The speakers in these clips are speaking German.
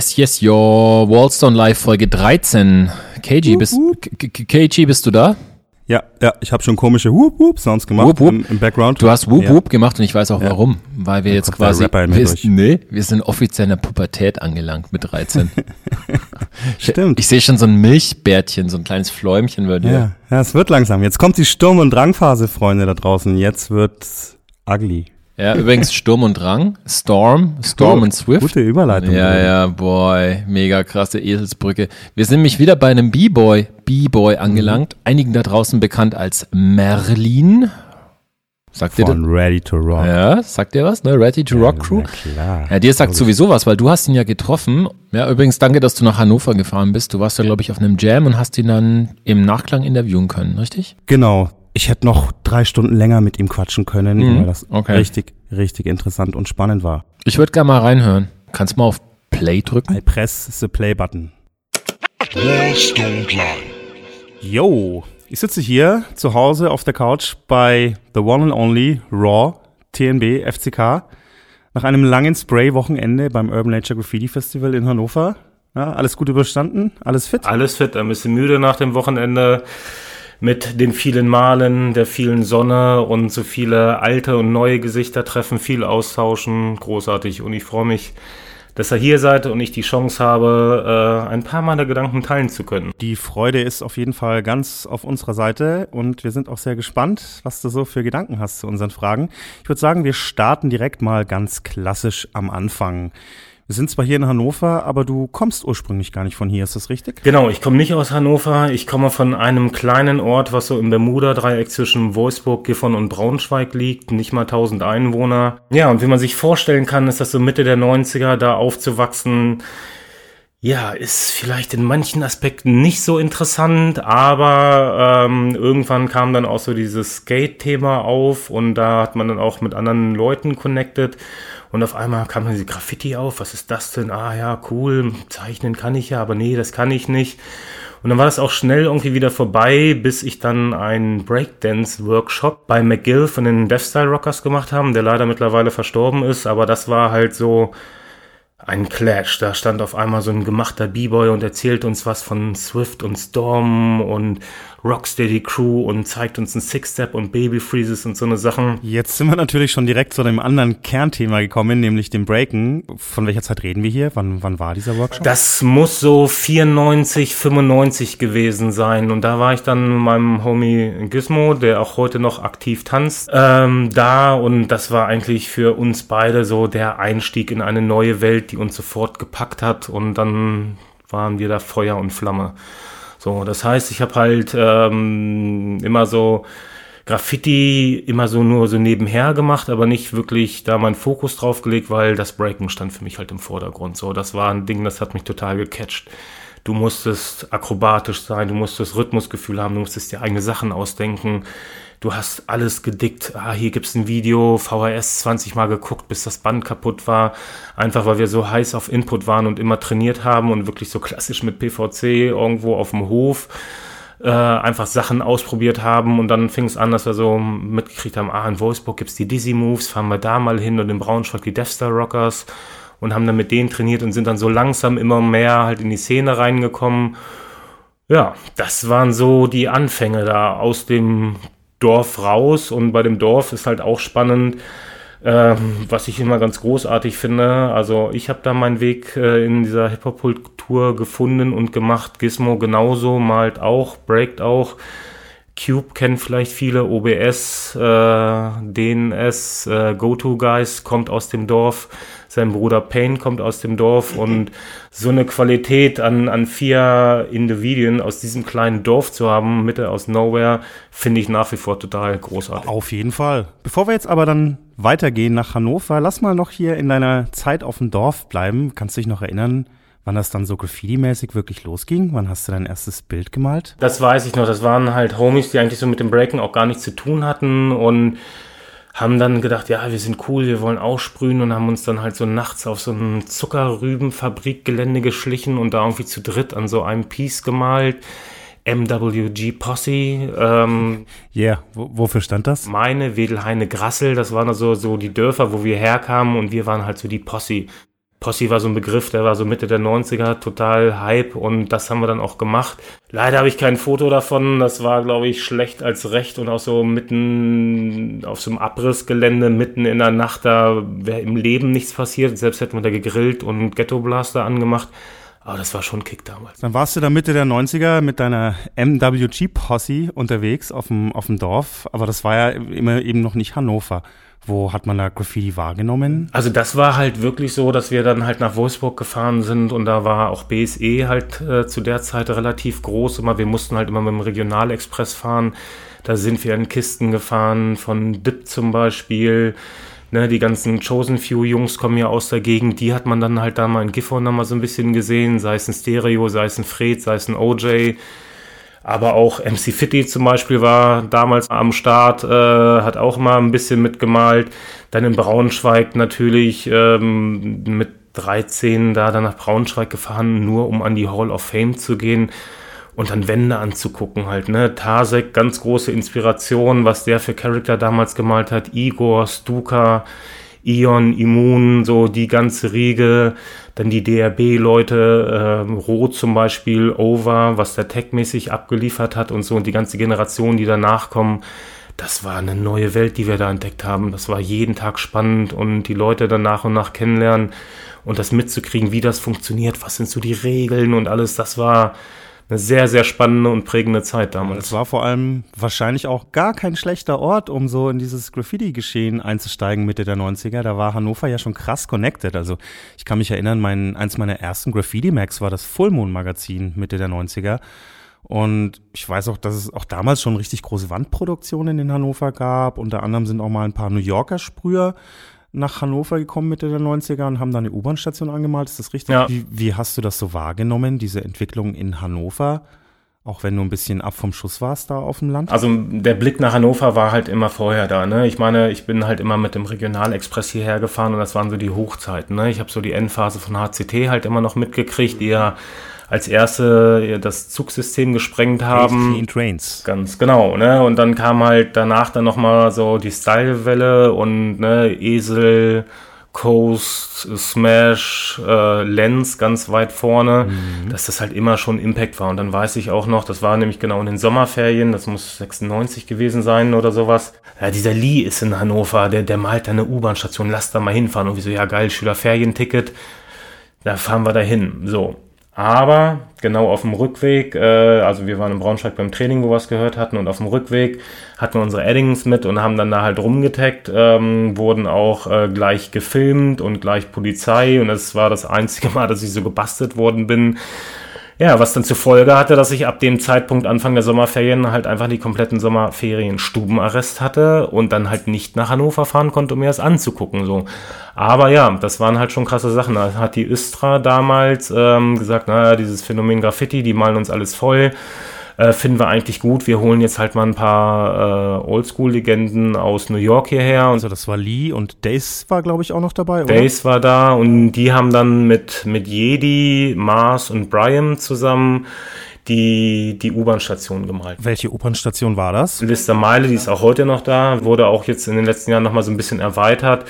Yes, yes, your Wallstone Live Folge 13. KG, bist, KG, bist du da? Ja, ja, ich habe schon komische Whoop Whoop Sounds gemacht Whoop, whoop. Im, Im, Background. Du hast Whoop ja. Whoop gemacht und ich weiß auch Ja. warum, weil wir Da jetzt quasi wir, durch. nee, wir sind offiziell in der Pubertät angelangt mit 13. Stimmt. Ich sehe schon so ein Milchbärtchen, so ein kleines Fläumchen bei dir. ja, ja, es wird langsam. Jetzt kommt die Sturm- und Drangphase, Freunde da draußen. Jetzt wird's ugly. Ja, übrigens Sturm und Drang, Storm, Storm und Swift. Gute Überleitung. Ja, ja, boy, mega krasse Eselsbrücke. Wir sind nämlich wieder bei einem B-Boy, B-Boy Mhm. angelangt. Einigen da draußen bekannt als Merlin. Sagt dir das? Von Ready to Rock. Ja, sagt dir was, ne? Ready to Rock Crew? Na klar. Ja, dir sagt sowieso was, weil du hast ihn ja getroffen. Ja, übrigens danke, dass du nach Hannover gefahren bist. Du warst ja, glaube ich, auf einem Jam und hast ihn dann im Nachklang interviewen können, richtig? Genau. Ich hätte noch drei Stunden länger mit ihm quatschen können, Mhm, weil das okay. richtig, richtig interessant und spannend war. Ich würde gerne mal reinhören. Kannst mal auf Play drücken? I press the play button. Wallstone Live. Yo, ich sitze hier zu Hause auf der Couch bei The One and Only Raw TNB FCK nach einem langen Spray-Wochenende beim Urban Nature Graffiti Festival in Hannover. Ja, alles gut überstanden? Alles fit? Alles fit, ein bisschen müde nach dem Wochenende mit den vielen Malen, der vielen Sonne und so viele alte und neue Gesichter treffen, viel austauschen, großartig. Und ich freue mich, dass ihr hier seid und ich die Chance habe, äh, ein paar meiner Gedanken teilen zu können. Die Freude ist auf jeden Fall ganz auf unserer Seite und wir sind auch sehr gespannt, was du so für Gedanken hast zu unseren Fragen. Ich würde sagen, wir starten direkt mal ganz klassisch am Anfang. Wir sind zwar hier in Hannover, aber du kommst ursprünglich gar nicht von hier, ist das richtig? Genau, ich komme nicht aus Hannover. Ich komme von einem kleinen Ort, was so im Bermuda-Dreieck zwischen Wolfsburg, Gifhorn und Braunschweig liegt. Nicht mal 1000 Einwohner. Ja, und wie man sich vorstellen kann, ist das so Mitte der 90er, da aufzuwachsen. Ja, ist vielleicht in manchen Aspekten nicht so interessant, aber ähm, irgendwann kam dann auch so dieses Skate-Thema auf und da hat man dann auch mit anderen Leuten connected und auf einmal kam dann diese Graffiti auf. Was ist das denn? Ah ja, cool, zeichnen kann ich ja, aber nee, das kann ich nicht. Und dann war das auch schnell irgendwie wieder vorbei, bis ich dann einen Breakdance-Workshop bei McGill von den Deathstyle Rockers gemacht haben, der leider mittlerweile verstorben ist, aber das war halt so ein Clash. Da stand auf einmal so ein gemachter B-Boy und erzählt uns was von Swift und Storm und Rocksteady Crew und zeigt uns einen Six-Step und Baby Freezes und so eine Sachen. Jetzt sind wir natürlich schon direkt zu einem anderen Kernthema gekommen, nämlich dem Breaken. Von welcher Zeit reden wir hier? Wann, wann war dieser Workshop? Das muss so 94, 95 gewesen sein. Und da war ich dann mit meinem Homie Gizmo, der auch heute noch aktiv tanzt, ähm, da. Und das war eigentlich für uns beide so der Einstieg in eine neue Welt, die uns sofort gepackt hat. Und dann waren wir da Feuer und Flamme. So, das heißt, ich habe halt ähm, immer so Graffiti immer so nur so nebenher gemacht, aber nicht wirklich da meinen Fokus drauf gelegt, weil das Breaken stand für mich halt im Vordergrund. So, das war ein Ding, das hat mich total gecatcht. Du musstest akrobatisch sein, du musstest Rhythmusgefühl haben, du musstest dir eigene Sachen ausdenken. Du hast alles gedickt. Ah, hier gibt's ein Video, VHS 20 Mal geguckt, bis das Band kaputt war. Einfach weil wir so heiß auf Input waren und immer trainiert haben und wirklich so klassisch mit PVC irgendwo auf dem Hof äh, einfach Sachen ausprobiert haben und dann fing es an, dass wir so mitgekriegt haben, ah, in Wolfsburg gibt's die Dizzy Moves, fahren wir da mal hin und in Braunschweig die Deathstar Rockers und haben dann mit denen trainiert und sind dann so langsam immer mehr halt in die Szene reingekommen. Ja, das waren so die Anfänge da aus dem Dorf raus und bei dem Dorf ist halt auch spannend, ähm, was ich immer ganz großartig finde. Also ich habe da meinen Weg äh, in dieser Hip-Hop-Kultur gefunden und gemacht. Gizmo genauso, malt auch, breakt auch. Cube kennen vielleicht viele, OBS, äh, DNS, äh, GoToGuys kommt aus dem Dorf, sein Bruder Payne kommt aus dem Dorf und so eine Qualität an, an vier Individuen aus diesem kleinen Dorf zu haben, Mitte aus Nowhere, finde ich nach wie vor total großartig. Auf jeden Fall. Bevor wir jetzt aber dann weitergehen nach Hannover, lass mal noch hier in deiner Zeit auf dem Dorf bleiben. Kannst du dich noch erinnern, wann das dann so Graffiti-mäßig wirklich losging? Wann hast du dein erstes Bild gemalt? Das weiß ich noch. Das waren halt Homies, die eigentlich so mit dem Breaken auch gar nichts zu tun hatten und haben dann gedacht, ja, wir sind cool, wir wollen aussprühen und haben uns dann halt so nachts auf so ein Zuckerrübenfabrikgelände geschlichen und da irgendwie zu dritt an so einem Piece gemalt. MWG Posse, ähm, Yeah, wo, wofür stand das? meine, Wedelheine, Grassel, das waren so, so die Dörfer, wo wir herkamen und wir waren halt so die Posse. Posse war so ein Begriff, der war so Mitte der 90er, total Hype und das haben wir dann auch gemacht. Leider habe ich kein Foto davon, das war, glaube ich, schlecht als recht und auch so mitten auf so einem Abrissgelände, mitten in der Nacht, da wäre im Leben nichts passiert, selbst hätten wir da gegrillt und Ghetto Blaster angemacht. Aber das war schon Kick damals. Dann warst du da Mitte der 90er mit deiner MWG-Posse unterwegs auf dem, auf dem Dorf, aber das war ja immer eben noch nicht Hannover. Wo hat man da Graffiti wahrgenommen? Also das war halt wirklich so, dass wir dann halt nach Wolfsburg gefahren sind und da war auch BSE halt äh, zu der Zeit relativ groß. Immer, wir mussten halt immer mit dem Regionalexpress fahren. Da sind wir in Kisten gefahren, von Dip zum Beispiel. Ne, die ganzen Chosen Few Jungs kommen ja aus der Gegend, die hat man dann halt da mal in Gifhorn noch mal so ein bisschen gesehen, sei es ein Stereo, sei es ein Fred, sei es ein OJ. Aber auch MC Fitty zum Beispiel war damals am Start, äh, hat auch mal ein bisschen mitgemalt. Dann in Braunschweig natürlich ähm, mit 13 da dann nach Braunschweig gefahren, nur um an die Hall of Fame zu gehen und dann Wände anzugucken halt, ne? Tasek, ganz große Inspiration, was der für Charakter damals gemalt hat. Igor, Stuka, Ion, Immun, so die ganze Riege, dann die DRB-Leute, äh, Rot zum Beispiel, Over, was der Tech-mäßig abgeliefert hat und so und die ganze Generation, die danach kommen. Das war eine neue Welt, die wir da entdeckt haben. Das war jeden Tag spannend und die Leute dann nach und nach kennenlernen und das mitzukriegen, wie das funktioniert, was sind so die Regeln und alles, das war, eine sehr, sehr spannende und prägende Zeit damals. Es war vor allem wahrscheinlich auch gar kein schlechter Ort, um so in dieses Graffiti-Geschehen einzusteigen Mitte der 90er. Da war Hannover ja schon krass connected. Also ich kann mich erinnern, mein, eins meiner ersten Graffiti-Max war das Full Moon Magazin Mitte der 90er. Und ich weiß auch, dass es auch damals schon richtig große Wandproduktionen in Hannover gab. Unter anderem sind auch mal ein paar New Yorker Sprüher nach Hannover gekommen Mitte der 90er und haben da eine U-Bahn-Station angemalt. Ist das richtig? Ja. Wie, wie hast du das so wahrgenommen, diese Entwicklung in Hannover? Auch wenn du ein bisschen ab vom Schuss warst da auf dem Land? Also der Blick nach Hannover war halt immer vorher da. Ne? Ich meine, ich bin halt immer mit dem Regionalexpress hierher gefahren und das waren so die Hochzeiten. Ne? Ich habe so die Endphase von HCT halt immer noch mitgekriegt, die ja als erste das Zugsystem gesprengt haben. In Trains. Ganz genau, ne? Und dann kam halt danach dann nochmal so die Style-Welle und ne, Esel, Coast, Smash, äh, Lens ganz weit vorne, mhm. dass das halt immer schon Impact war. Und dann weiß ich auch noch, das war nämlich genau in den Sommerferien, das muss 96 gewesen sein oder sowas. Ja, dieser Lee ist in Hannover, der, der malt da eine U-Bahn-Station, lass da mal hinfahren. Und wie so, ja geil, Schülerferienticket, da fahren wir da hin. So. Aber genau auf dem Rückweg, äh, also wir waren in Braunschweig beim Training, wo wir es gehört hatten, und auf dem Rückweg hatten wir unsere Eddings mit und haben dann da halt rumgetaggt, ähm, wurden auch äh, gleich gefilmt und gleich Polizei und es war das einzige Mal, dass ich so gebastelt worden bin. Ja, was dann zur Folge hatte, dass ich ab dem Zeitpunkt Anfang der Sommerferien halt einfach die kompletten Sommerferien Stubenarrest hatte und dann halt nicht nach Hannover fahren konnte, um mir das anzugucken. So. Aber ja, das waren halt schon krasse Sachen. Da hat die Östra damals ähm, gesagt, naja, dieses Phänomen Graffiti, die malen uns alles voll äh, finden wir eigentlich gut. Wir holen jetzt halt mal ein paar äh, Oldschool-Legenden aus New York hierher. Also das war Lee und Dace war, glaube ich, auch noch dabei, oder? Dace war da und die haben dann mit, mit Jedi, Mars und Brian zusammen die, die U-Bahn-Station gemalt. Welche U-Bahn-Station war das? Lister Meile, die ist auch heute noch da, wurde auch jetzt in den letzten Jahren nochmal so ein bisschen erweitert.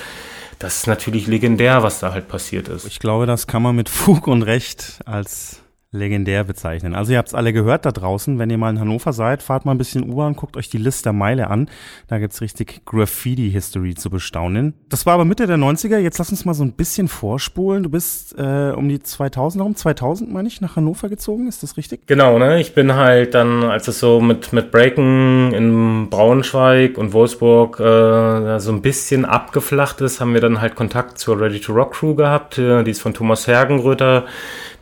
Das ist natürlich legendär, was da halt passiert ist. Ich glaube, das kann man mit Fug und Recht als legendär bezeichnen. Also ihr habt es alle gehört da draußen, wenn ihr mal in Hannover seid, fahrt mal ein bisschen U-Bahn, guckt euch die Lister Meile an. Da gibt's richtig Graffiti-History zu bestaunen. Das war aber Mitte der 90er. Jetzt lass uns mal so ein bisschen vorspulen. Du bist äh, um die 2000 herum, 2000 meine ich, nach Hannover gezogen. Ist das richtig? Genau, ne? Ich bin halt dann, als es so mit, mit Breaken in Braunschweig und Wolfsburg äh, so ein bisschen abgeflacht ist, haben wir dann halt Kontakt zur Ready to Rock Crew gehabt. Äh, die ist von Thomas Hergenröther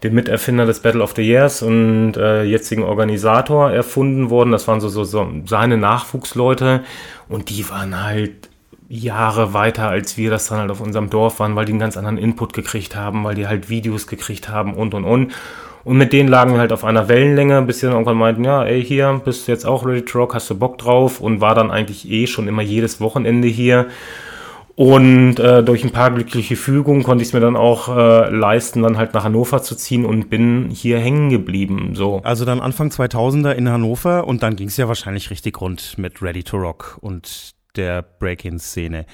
dem Miterfinder des Battle of the Years und äh, jetzigen Organisator erfunden worden. Das waren so, so, so seine Nachwuchsleute und die waren halt Jahre weiter, als wir das dann halt auf unserem Dorf waren, weil die einen ganz anderen Input gekriegt haben, weil die halt Videos gekriegt haben und und und. Und mit denen lagen wir halt auf einer Wellenlänge, bis sie dann irgendwann meinten, ja, ey, hier, bist du jetzt auch ready to rock, hast du Bock drauf? Und war dann eigentlich eh schon immer jedes Wochenende hier. Und äh, durch ein paar glückliche Fügungen konnte ich es mir dann auch äh, leisten, dann halt nach Hannover zu ziehen und bin hier hängen geblieben. So. Also dann Anfang 2000er in Hannover und dann ging es ja wahrscheinlich richtig rund mit Ready to Rock und der Break-In-Szene.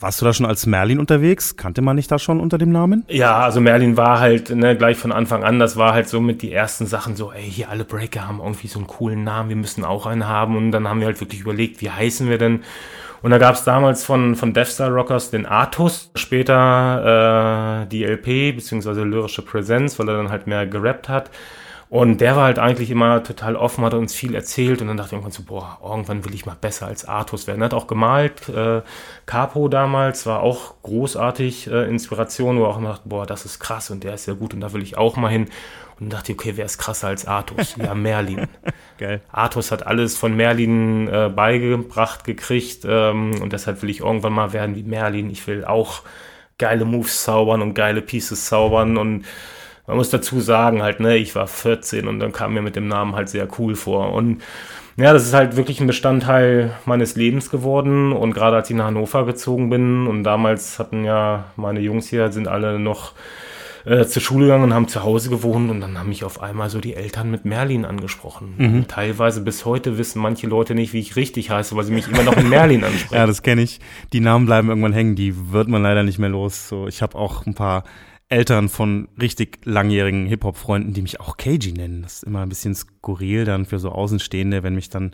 Warst du da schon als Merlin unterwegs? Kannte man dich da schon unter dem Namen? Ja, also Merlin war halt ne, gleich von Anfang an, das war halt so mit die ersten Sachen so, ey, hier alle Breaker haben irgendwie so einen coolen Namen, wir müssen auch einen haben. Und dann haben wir halt wirklich überlegt, wie heißen wir denn? Und da gab es damals von, von Death Star Rockers den Artus, später äh, die LP, beziehungsweise lyrische Präsenz, weil er dann halt mehr gerappt hat. Und der war halt eigentlich immer total offen, hat uns viel erzählt und dann dachte ich irgendwann so, boah, irgendwann will ich mal besser als Artus werden. Er hat auch gemalt, äh, Capo damals war auch großartig äh, Inspiration, wo er auch immer dachte, boah, das ist krass und der ist ja gut und da will ich auch mal hin. Und dachte ich, okay, wer ist krasser als Artus? Ja, Merlin. Geil. Artus hat alles von Merlin äh, beigebracht gekriegt ähm, und deshalb will ich irgendwann mal werden wie Merlin. Ich will auch geile Moves zaubern und geile Pieces zaubern und man muss dazu sagen, halt, ne, ich war 14 und dann kam mir mit dem Namen halt sehr cool vor. Und ja, das ist halt wirklich ein Bestandteil meines Lebens geworden. Und gerade als ich nach Hannover gezogen bin und damals hatten ja meine Jungs hier, sind alle noch äh, zur Schule gegangen und haben zu Hause gewohnt und dann haben mich auf einmal so die Eltern mit Merlin angesprochen. Mhm. Teilweise bis heute wissen manche Leute nicht, wie ich richtig heiße, weil sie mich immer noch mit Merlin ansprechen. ja, das kenne ich. Die Namen bleiben irgendwann hängen, die wird man leider nicht mehr los. So, ich habe auch ein paar Eltern von richtig langjährigen Hip-Hop-Freunden, die mich auch KG nennen. Das ist immer ein bisschen skurril dann für so Außenstehende, wenn mich dann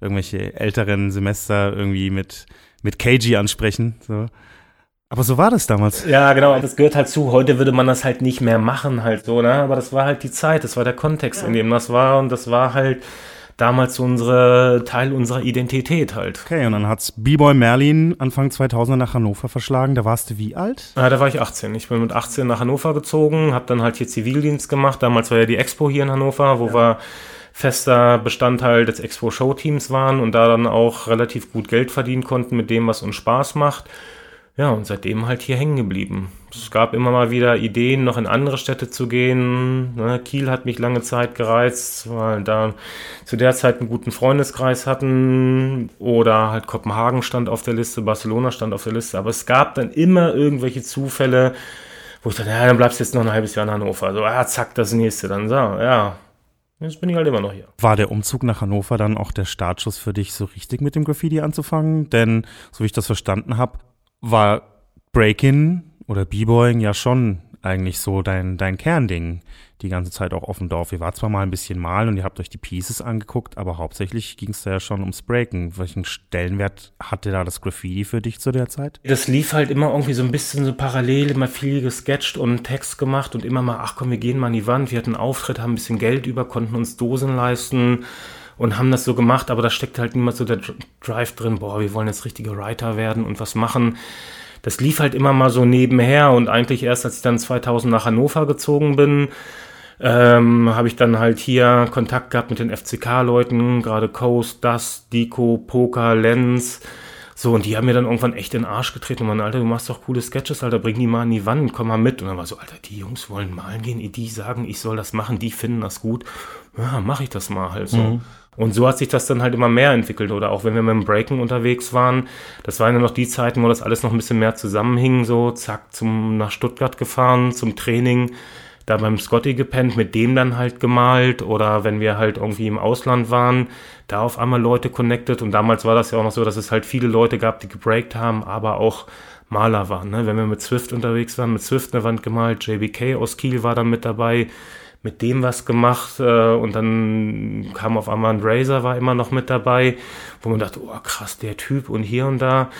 irgendwelche älteren Semester irgendwie mit, mit KG ansprechen. So. Aber so war das damals. Ja, genau, das gehört halt zu. Heute würde man das halt nicht mehr machen, halt so, ne? Aber das war halt die Zeit, das war der Kontext, ja. in dem das war und das war halt damals unsere Teil unserer Identität halt. Okay, und dann hat's B-Boy Merlin Anfang 2000 nach Hannover verschlagen. Da warst du wie alt? Ja, da war ich 18. Ich bin mit 18 nach Hannover gezogen, habe dann halt hier Zivildienst gemacht. Damals war ja die Expo hier in Hannover, wo ja. wir fester Bestandteil des Expo-Show-Teams waren und da dann auch relativ gut Geld verdienen konnten mit dem, was uns Spaß macht. Ja, und seitdem halt hier hängen geblieben. Es gab immer mal wieder Ideen, noch in andere Städte zu gehen. Ne, Kiel hat mich lange Zeit gereizt, weil da zu der Zeit einen guten Freundeskreis hatten. Oder halt Kopenhagen stand auf der Liste, Barcelona stand auf der Liste. Aber es gab dann immer irgendwelche Zufälle, wo ich dachte, ja, dann bleibst du jetzt noch ein halbes Jahr in Hannover. So, ja, zack, das nächste. Dann so, ja, Jetzt bin ich halt immer noch hier. War der Umzug nach Hannover dann auch der Startschuss für dich, so richtig mit dem Graffiti anzufangen? Denn, so wie ich das verstanden habe, war Breaking oder B-Boying ja schon eigentlich so dein, dein Kernding die ganze Zeit auch auf dem Dorf. Ihr wart zwar mal ein bisschen malen und ihr habt euch die Pieces angeguckt, aber hauptsächlich ging es da ja schon ums Breaken. Welchen Stellenwert hatte da das Graffiti für dich zu der Zeit? Das lief halt immer irgendwie so ein bisschen so parallel, immer viel gesketcht und Text gemacht und immer mal, ach komm, wir gehen mal an die Wand, wir hatten einen Auftritt, haben ein bisschen Geld über, konnten uns Dosen leisten und haben das so gemacht, aber da steckt halt niemals so der Drive drin, boah, wir wollen jetzt richtige Writer werden und was machen. Das lief halt immer mal so nebenher und eigentlich erst, als ich dann 2000 nach Hannover gezogen bin, ähm, habe ich dann halt hier Kontakt gehabt mit den FCK-Leuten, gerade Coast, Das, Dico, Poker, Lens. So, und die haben mir dann irgendwann echt in den Arsch getreten und meinen, Alter, du machst doch coole Sketches, Alter, bring die mal an die Wand, komm mal mit. Und dann war so, Alter, die Jungs wollen malen gehen, die sagen, ich soll das machen, die finden das gut. Ja, mach ich das mal halt so. Mhm. Und so hat sich das dann halt immer mehr entwickelt. Oder auch wenn wir mit dem Breaken unterwegs waren, das waren ja noch die Zeiten, wo das alles noch ein bisschen mehr zusammenhing, so zack, zum, nach Stuttgart gefahren, zum Training, da beim Scotty gepennt, mit dem dann halt gemalt. Oder wenn wir halt irgendwie im Ausland waren, da auf einmal Leute connected. Und damals war das ja auch noch so, dass es halt viele Leute gab, die gebreakt haben, aber auch Maler waren. Ne? Wenn wir mit Swift unterwegs waren, mit Swift eine Wand gemalt, JBK aus Kiel war dann mit dabei mit dem was gemacht äh, und dann kam auf einmal ein Razer, war immer noch mit dabei, wo man dachte, oh krass, der Typ und hier und da.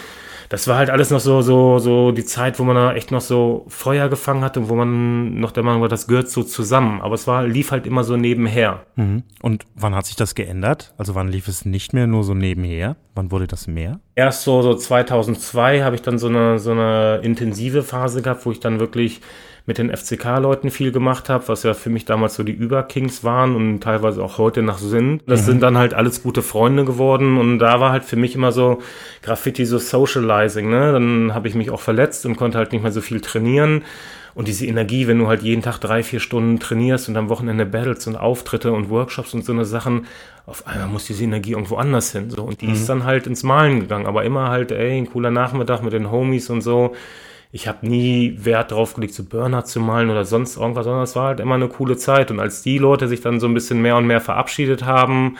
Das war halt alles noch so, so, so die Zeit, wo man da echt noch so Feuer gefangen hatte und wo man noch der Meinung war, das gehört so zusammen. Aber es war, lief halt immer so nebenher. Mhm. Und wann hat sich das geändert? Also wann lief es nicht mehr nur so nebenher? Wann wurde das mehr? Erst so, so 2002 habe ich dann so eine, so eine intensive Phase gehabt, wo ich dann wirklich mit den FCK-Leuten viel gemacht habe, was ja für mich damals so die Überkings waren und teilweise auch heute noch sind. Das mhm. sind dann halt alles gute Freunde geworden und da war halt für mich immer so Graffiti so Socializing. Ne? Dann habe ich mich auch verletzt und konnte halt nicht mehr so viel trainieren. Und diese Energie, wenn du halt jeden Tag drei, vier Stunden trainierst und am Wochenende Battles und Auftritte und Workshops und so eine Sachen, auf einmal muss diese Energie irgendwo anders hin. So. Und die mhm. ist dann halt ins Malen gegangen. Aber immer halt, ey, ein cooler Nachmittag mit den Homies und so ich habe nie Wert drauf gelegt, so Burner zu malen oder sonst irgendwas, sondern es war halt immer eine coole Zeit. Und als die Leute sich dann so ein bisschen mehr und mehr verabschiedet haben,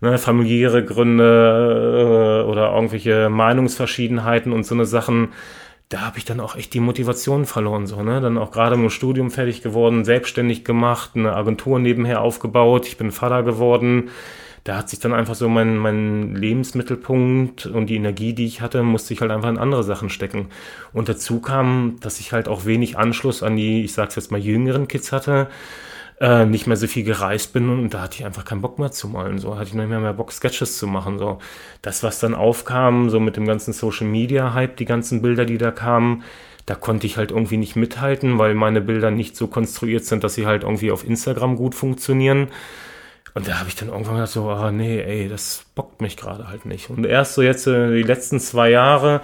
ne, familiäre Gründe äh, oder irgendwelche Meinungsverschiedenheiten und so eine Sachen, da habe ich dann auch echt die Motivation verloren, so, ne? Dann auch gerade dem Studium fertig geworden, selbstständig gemacht, eine Agentur nebenher aufgebaut, ich bin Vater geworden. Da hat sich dann einfach so mein, mein Lebensmittelpunkt und die Energie, die ich hatte, musste ich halt einfach in andere Sachen stecken. Und dazu kam, dass ich halt auch wenig Anschluss an die, ich sag's jetzt mal, jüngeren Kids hatte äh, nicht mehr so viel gereist bin und da hatte ich einfach keinen Bock mehr zu malen. So hatte ich nicht mehr, mehr Bock, Sketches zu machen. So das, was dann aufkam, so mit dem ganzen Social Media Hype, die ganzen Bilder, die da kamen, da konnte ich halt irgendwie nicht mithalten, weil meine Bilder nicht so konstruiert sind, dass sie halt irgendwie auf Instagram gut funktionieren. Und da habe ich dann irgendwann gedacht so, ah nee, ey, das bockt mich gerade halt nicht. Und erst so jetzt äh, die letzten zwei Jahre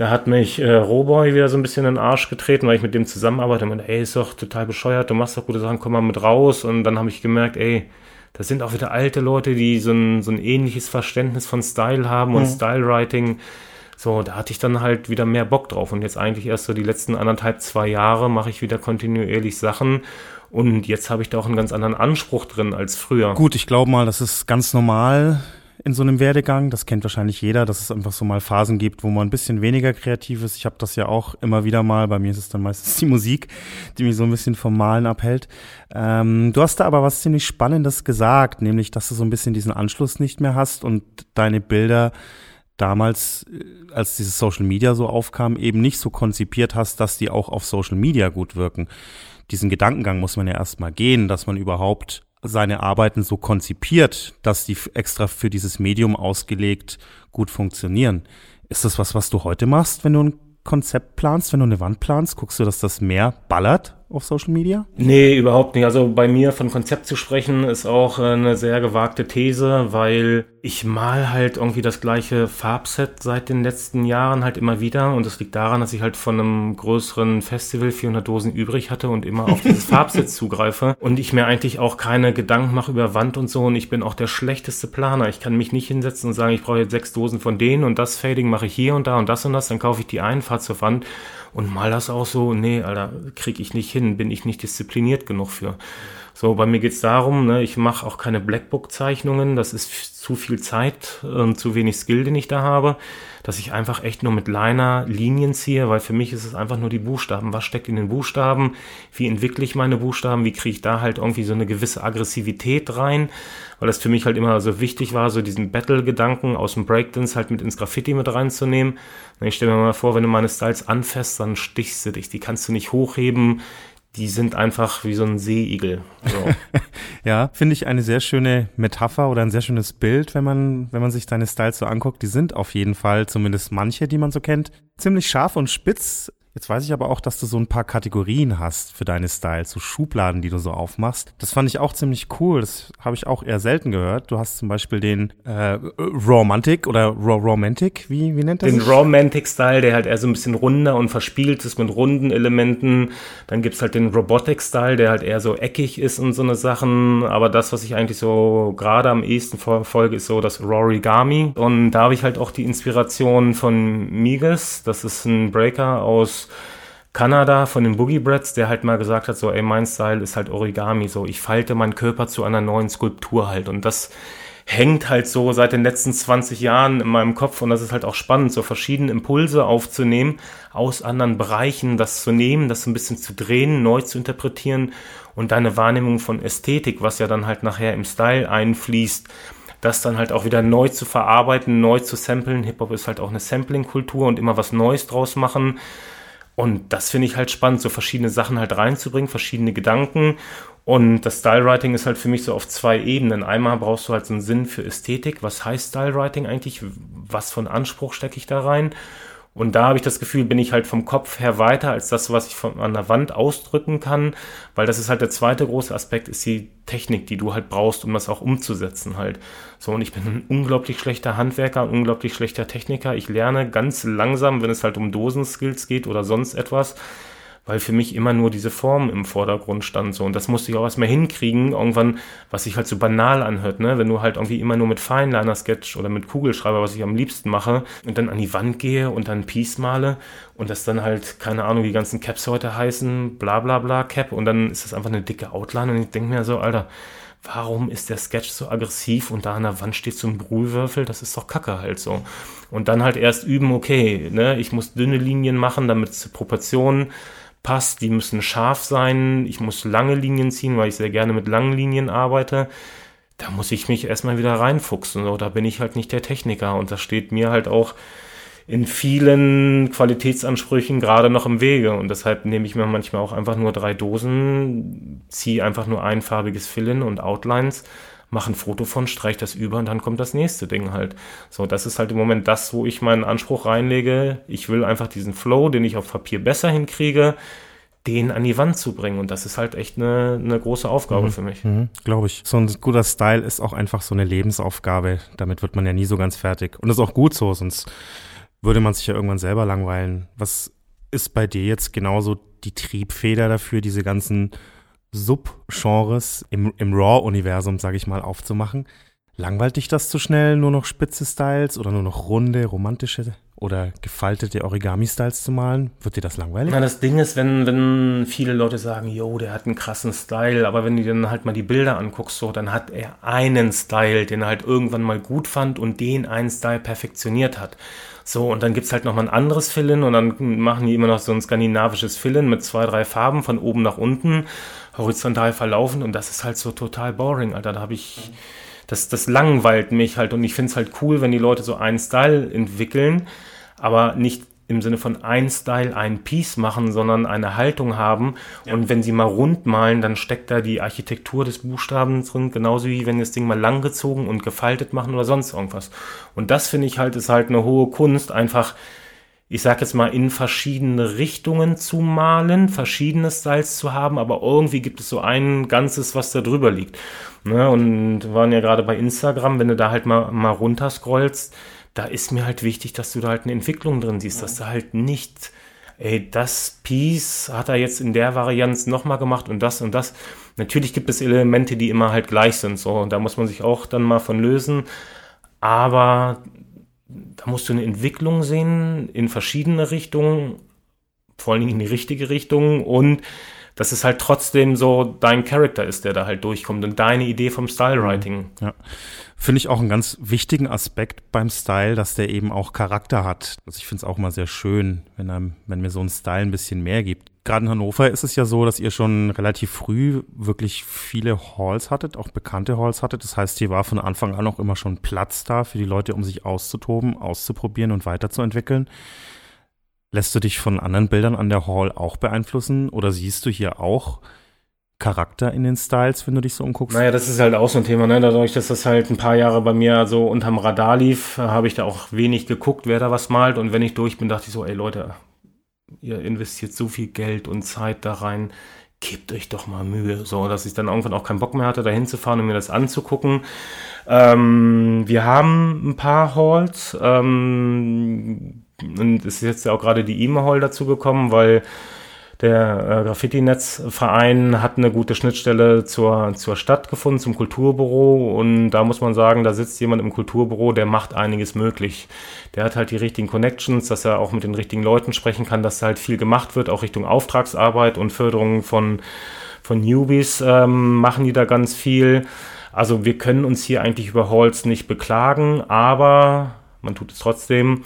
da hat mich äh, Roboy wieder so ein bisschen in den Arsch getreten, weil ich mit dem zusammenarbeite. Und ey, ist doch total bescheuert, du machst doch gute Sachen, komm mal mit raus. Und dann habe ich gemerkt, ey, das sind auch wieder alte Leute, die so ein, so ein ähnliches Verständnis von Style haben und mhm. Style-Writing. So, da hatte ich dann halt wieder mehr Bock drauf. Und jetzt eigentlich erst so die letzten anderthalb, zwei Jahre mache ich wieder kontinuierlich Sachen. Und jetzt habe ich da auch einen ganz anderen Anspruch drin als früher. Gut, ich glaube mal, das ist ganz normal in so einem Werdegang. Das kennt wahrscheinlich jeder, dass es einfach so mal Phasen gibt, wo man ein bisschen weniger kreativ ist. Ich habe das ja auch immer wieder mal. Bei mir ist es dann meistens die Musik, die mich so ein bisschen vom Malen abhält. Ähm, du hast da aber was ziemlich Spannendes gesagt, nämlich, dass du so ein bisschen diesen Anschluss nicht mehr hast und deine Bilder damals, äh, als dieses Social Media so aufkam, eben nicht so konzipiert hast, dass die auch auf Social Media gut wirken. Diesen Gedankengang muss man ja erstmal gehen, dass man überhaupt seine Arbeiten so konzipiert, dass die extra für dieses Medium ausgelegt gut funktionieren. Ist das was, was du heute machst, wenn du ein Konzept planst, wenn du eine Wand planst? Guckst du, dass das mehr ballert auf Social Media? Nee, überhaupt nicht. Also bei mir von Konzept zu sprechen ist auch äh, eine sehr gewagte These, weil ich mal halt irgendwie das gleiche Farbset seit den letzten Jahren halt immer wieder. Und das liegt daran, dass ich halt von einem größeren Festival 400 Dosen übrig hatte und immer auf dieses Farbset zugreife. Und ich mir eigentlich auch keine Gedanken mache über Wand und so. Und ich bin auch der schlechteste Planer. Ich kann mich nicht hinsetzen und sagen, ich brauche jetzt sechs Dosen von denen und das Fading mache ich hier und da und das und das, dann kaufe ich die ein, fahre zur Wand und mal das auch so, nee, Alter, kriege ich nicht hin, bin ich nicht diszipliniert genug für. So, bei mir geht's darum, ne, ich mache auch keine Blackbook-Zeichnungen, das ist zu viel Zeit und zu wenig Skill, den ich da habe, dass ich einfach echt nur mit Liner Linien ziehe, weil für mich ist es einfach nur die Buchstaben. Was steckt in den Buchstaben? Wie entwickle ich meine Buchstaben? Wie kriege ich da halt irgendwie so eine gewisse Aggressivität rein? Weil das für mich halt immer so wichtig war, so diesen Battle-Gedanken aus dem Breakdance halt mit ins Graffiti mit reinzunehmen. Ich stelle mir mal vor, wenn du meine Styles anfasst, dann stichst du dich. Die kannst du nicht hochheben die sind einfach wie so ein Seeigel. So. ja, finde ich eine sehr schöne Metapher oder ein sehr schönes Bild, wenn man, wenn man sich deine Styles so anguckt. Die sind auf jeden Fall, zumindest manche, die man so kennt, ziemlich scharf und spitz, Jetzt weiß ich aber auch, dass du so ein paar Kategorien hast für deine Styles, so Schubladen, die du so aufmachst. Das fand ich auch ziemlich cool. Das habe ich auch eher selten gehört. Du hast zum Beispiel den äh, Romantic oder Raw Romantic, wie, wie nennt das? Den Romantic-Style, der halt eher so ein bisschen runder und verspielt ist mit runden Elementen. Dann gibt's halt den Robotic-Style, der halt eher so eckig ist und so eine Sachen. Aber das, was ich eigentlich so gerade am ehesten verfolge, ist so das Rorigami. Und da habe ich halt auch die Inspiration von Migas. Das ist ein Breaker aus Kanada von den Boogie Brats, der halt mal gesagt hat, so, ey, mein Style ist halt Origami, so, ich falte meinen Körper zu einer neuen Skulptur halt und das hängt halt so seit den letzten 20 Jahren in meinem Kopf und das ist halt auch spannend, so verschiedene Impulse aufzunehmen, aus anderen Bereichen das zu nehmen, das so ein bisschen zu drehen, neu zu interpretieren und deine Wahrnehmung von Ästhetik, was ja dann halt nachher im Style einfließt, das dann halt auch wieder neu zu verarbeiten, neu zu samplen. Hip-Hop ist halt auch eine Sampling-Kultur und immer was Neues draus machen. Und das finde ich halt spannend, so verschiedene Sachen halt reinzubringen, verschiedene Gedanken. Und das Stylewriting ist halt für mich so auf zwei Ebenen. Einmal brauchst du halt so einen Sinn für Ästhetik. Was heißt Stylewriting eigentlich? Was von Anspruch stecke ich da rein? Und da habe ich das Gefühl, bin ich halt vom Kopf her weiter als das, was ich von, an der Wand ausdrücken kann, weil das ist halt der zweite große Aspekt, ist die Technik, die du halt brauchst, um das auch umzusetzen halt. So, und ich bin ein unglaublich schlechter Handwerker, ein unglaublich schlechter Techniker. Ich lerne ganz langsam, wenn es halt um Dosenskills geht oder sonst etwas weil für mich immer nur diese Form im Vordergrund stand so und das musste ich auch erstmal hinkriegen irgendwann, was sich halt so banal anhört, ne, wenn du halt irgendwie immer nur mit Fineliner Sketch oder mit Kugelschreiber, was ich am liebsten mache und dann an die Wand gehe und dann Peace male und das dann halt keine Ahnung, wie die ganzen Caps heute heißen, bla bla bla Cap und dann ist das einfach eine dicke Outline und ich denke mir so, Alter, warum ist der Sketch so aggressiv und da an der Wand steht so ein Brühwürfel, das ist doch Kacke halt so. Und dann halt erst üben, okay, ne, ich muss dünne Linien machen, damit es zur Proportion passt, die müssen scharf sein, ich muss lange Linien ziehen, weil ich sehr gerne mit langen Linien arbeite. Da muss ich mich erstmal wieder reinfuchsen, so, da bin ich halt nicht der Techniker. Und das steht mir halt auch in vielen Qualitätsansprüchen gerade noch im Wege. Und deshalb nehme ich mir manchmal auch einfach nur drei Dosen, ziehe einfach nur einfarbiges Fill-In und Outlines, mache ein Foto von, streiche das über und dann kommt das nächste Ding halt. So, das ist halt im Moment das, wo ich meinen Anspruch reinlege. Ich will einfach diesen Flow, den ich auf Papier besser hinkriege, den an die Wand zu bringen. Und das ist halt echt eine, eine große Aufgabe mhm. für mich. Mhm, Glaube ich. So ein guter Style ist auch einfach so eine Lebensaufgabe. Damit wird man ja nie so ganz fertig. Und das ist auch gut so, sonst würde man sich ja irgendwann selber langweilen. Was ist bei dir jetzt genauso die Triebfeder dafür, diese ganzen Subgenres im, im Raw-Universum, sage ich mal, aufzumachen? Langweilt dich das zu schnell, nur noch spitze Styles oder nur noch runde, romantische oder gefaltete Origami-Styles zu malen? Wird dir das langweilig? Na, das Ding ist, wenn, wenn viele Leute sagen, yo, der hat einen krassen Style, aber wenn du dir dann halt mal die Bilder anguckst, so, dann hat er einen Style, den er halt irgendwann mal gut fand und den einen Style perfektioniert hat. So, und dann gibt's halt nochmal ein anderes Fill-In und dann machen die immer noch so ein skandinavisches Fill-In mit zwei, drei Farben von oben nach unten, horizontal verlaufen und das ist halt so total boring, Alter. Da habe ich, das, das langweilt mich halt und ich find's halt cool, wenn die Leute so einen Style entwickeln, aber nicht im Sinne von ein Style, ein Piece machen, sondern eine Haltung haben. Ja. Und wenn sie mal rund malen, dann steckt da die Architektur des Buchstabens drin, genauso wie wenn das Ding mal langgezogen und gefaltet machen oder sonst irgendwas. Und das finde ich halt, ist halt eine hohe Kunst, einfach, ich sag jetzt mal, in verschiedene Richtungen zu malen, verschiedene Styles zu haben, aber irgendwie gibt es so ein Ganzes, was da drüber liegt. Ne? Und wir waren ja gerade bei Instagram, wenn du da halt mal, mal runterscrollst, da ist mir halt wichtig, dass du da halt eine Entwicklung drin siehst, dass du halt nicht, ey, das Piece hat er jetzt in der Varianz nochmal gemacht und das und das. Natürlich gibt es Elemente, die immer halt gleich sind, so, und da muss man sich auch dann mal von lösen. Aber da musst du eine Entwicklung sehen in verschiedene Richtungen, vor allen Dingen in die richtige Richtung und dass es halt trotzdem so dein Charakter ist, der da halt durchkommt und deine Idee vom Stylewriting. Ja. Finde ich auch einen ganz wichtigen Aspekt beim Style, dass der eben auch Charakter hat. Also ich finde es auch mal sehr schön, wenn, einem, wenn mir so ein Style ein bisschen mehr gibt. Gerade in Hannover ist es ja so, dass ihr schon relativ früh wirklich viele Halls hattet, auch bekannte Halls hattet. Das heißt, hier war von Anfang an auch immer schon Platz da für die Leute, um sich auszutoben, auszuprobieren und weiterzuentwickeln. Lässt du dich von anderen Bildern an der Hall auch beeinflussen oder siehst du hier auch Charakter in den Styles, wenn du dich so umguckst? Naja, das ist halt auch so ein Thema, ne? Dadurch, dass das halt ein paar Jahre bei mir so unterm Radar lief, habe ich da auch wenig geguckt, wer da was malt. Und wenn ich durch bin, dachte ich so, ey Leute, ihr investiert so viel Geld und Zeit da rein, gebt euch doch mal Mühe. So, dass ich dann irgendwann auch keinen Bock mehr hatte, da hinzufahren und mir das anzugucken. Ähm, wir haben ein paar Halls, ähm, und es ist jetzt ja auch gerade die E-Mail-Hall dazu gekommen, weil der äh, Graffiti-Netzverein hat eine gute Schnittstelle zur, zur Stadt gefunden, zum Kulturbüro. Und da muss man sagen, da sitzt jemand im Kulturbüro, der macht einiges möglich. Der hat halt die richtigen Connections, dass er auch mit den richtigen Leuten sprechen kann, dass halt viel gemacht wird, auch Richtung Auftragsarbeit und Förderung von, von Newbies ähm, machen die da ganz viel. Also wir können uns hier eigentlich über Halls nicht beklagen, aber man tut es trotzdem.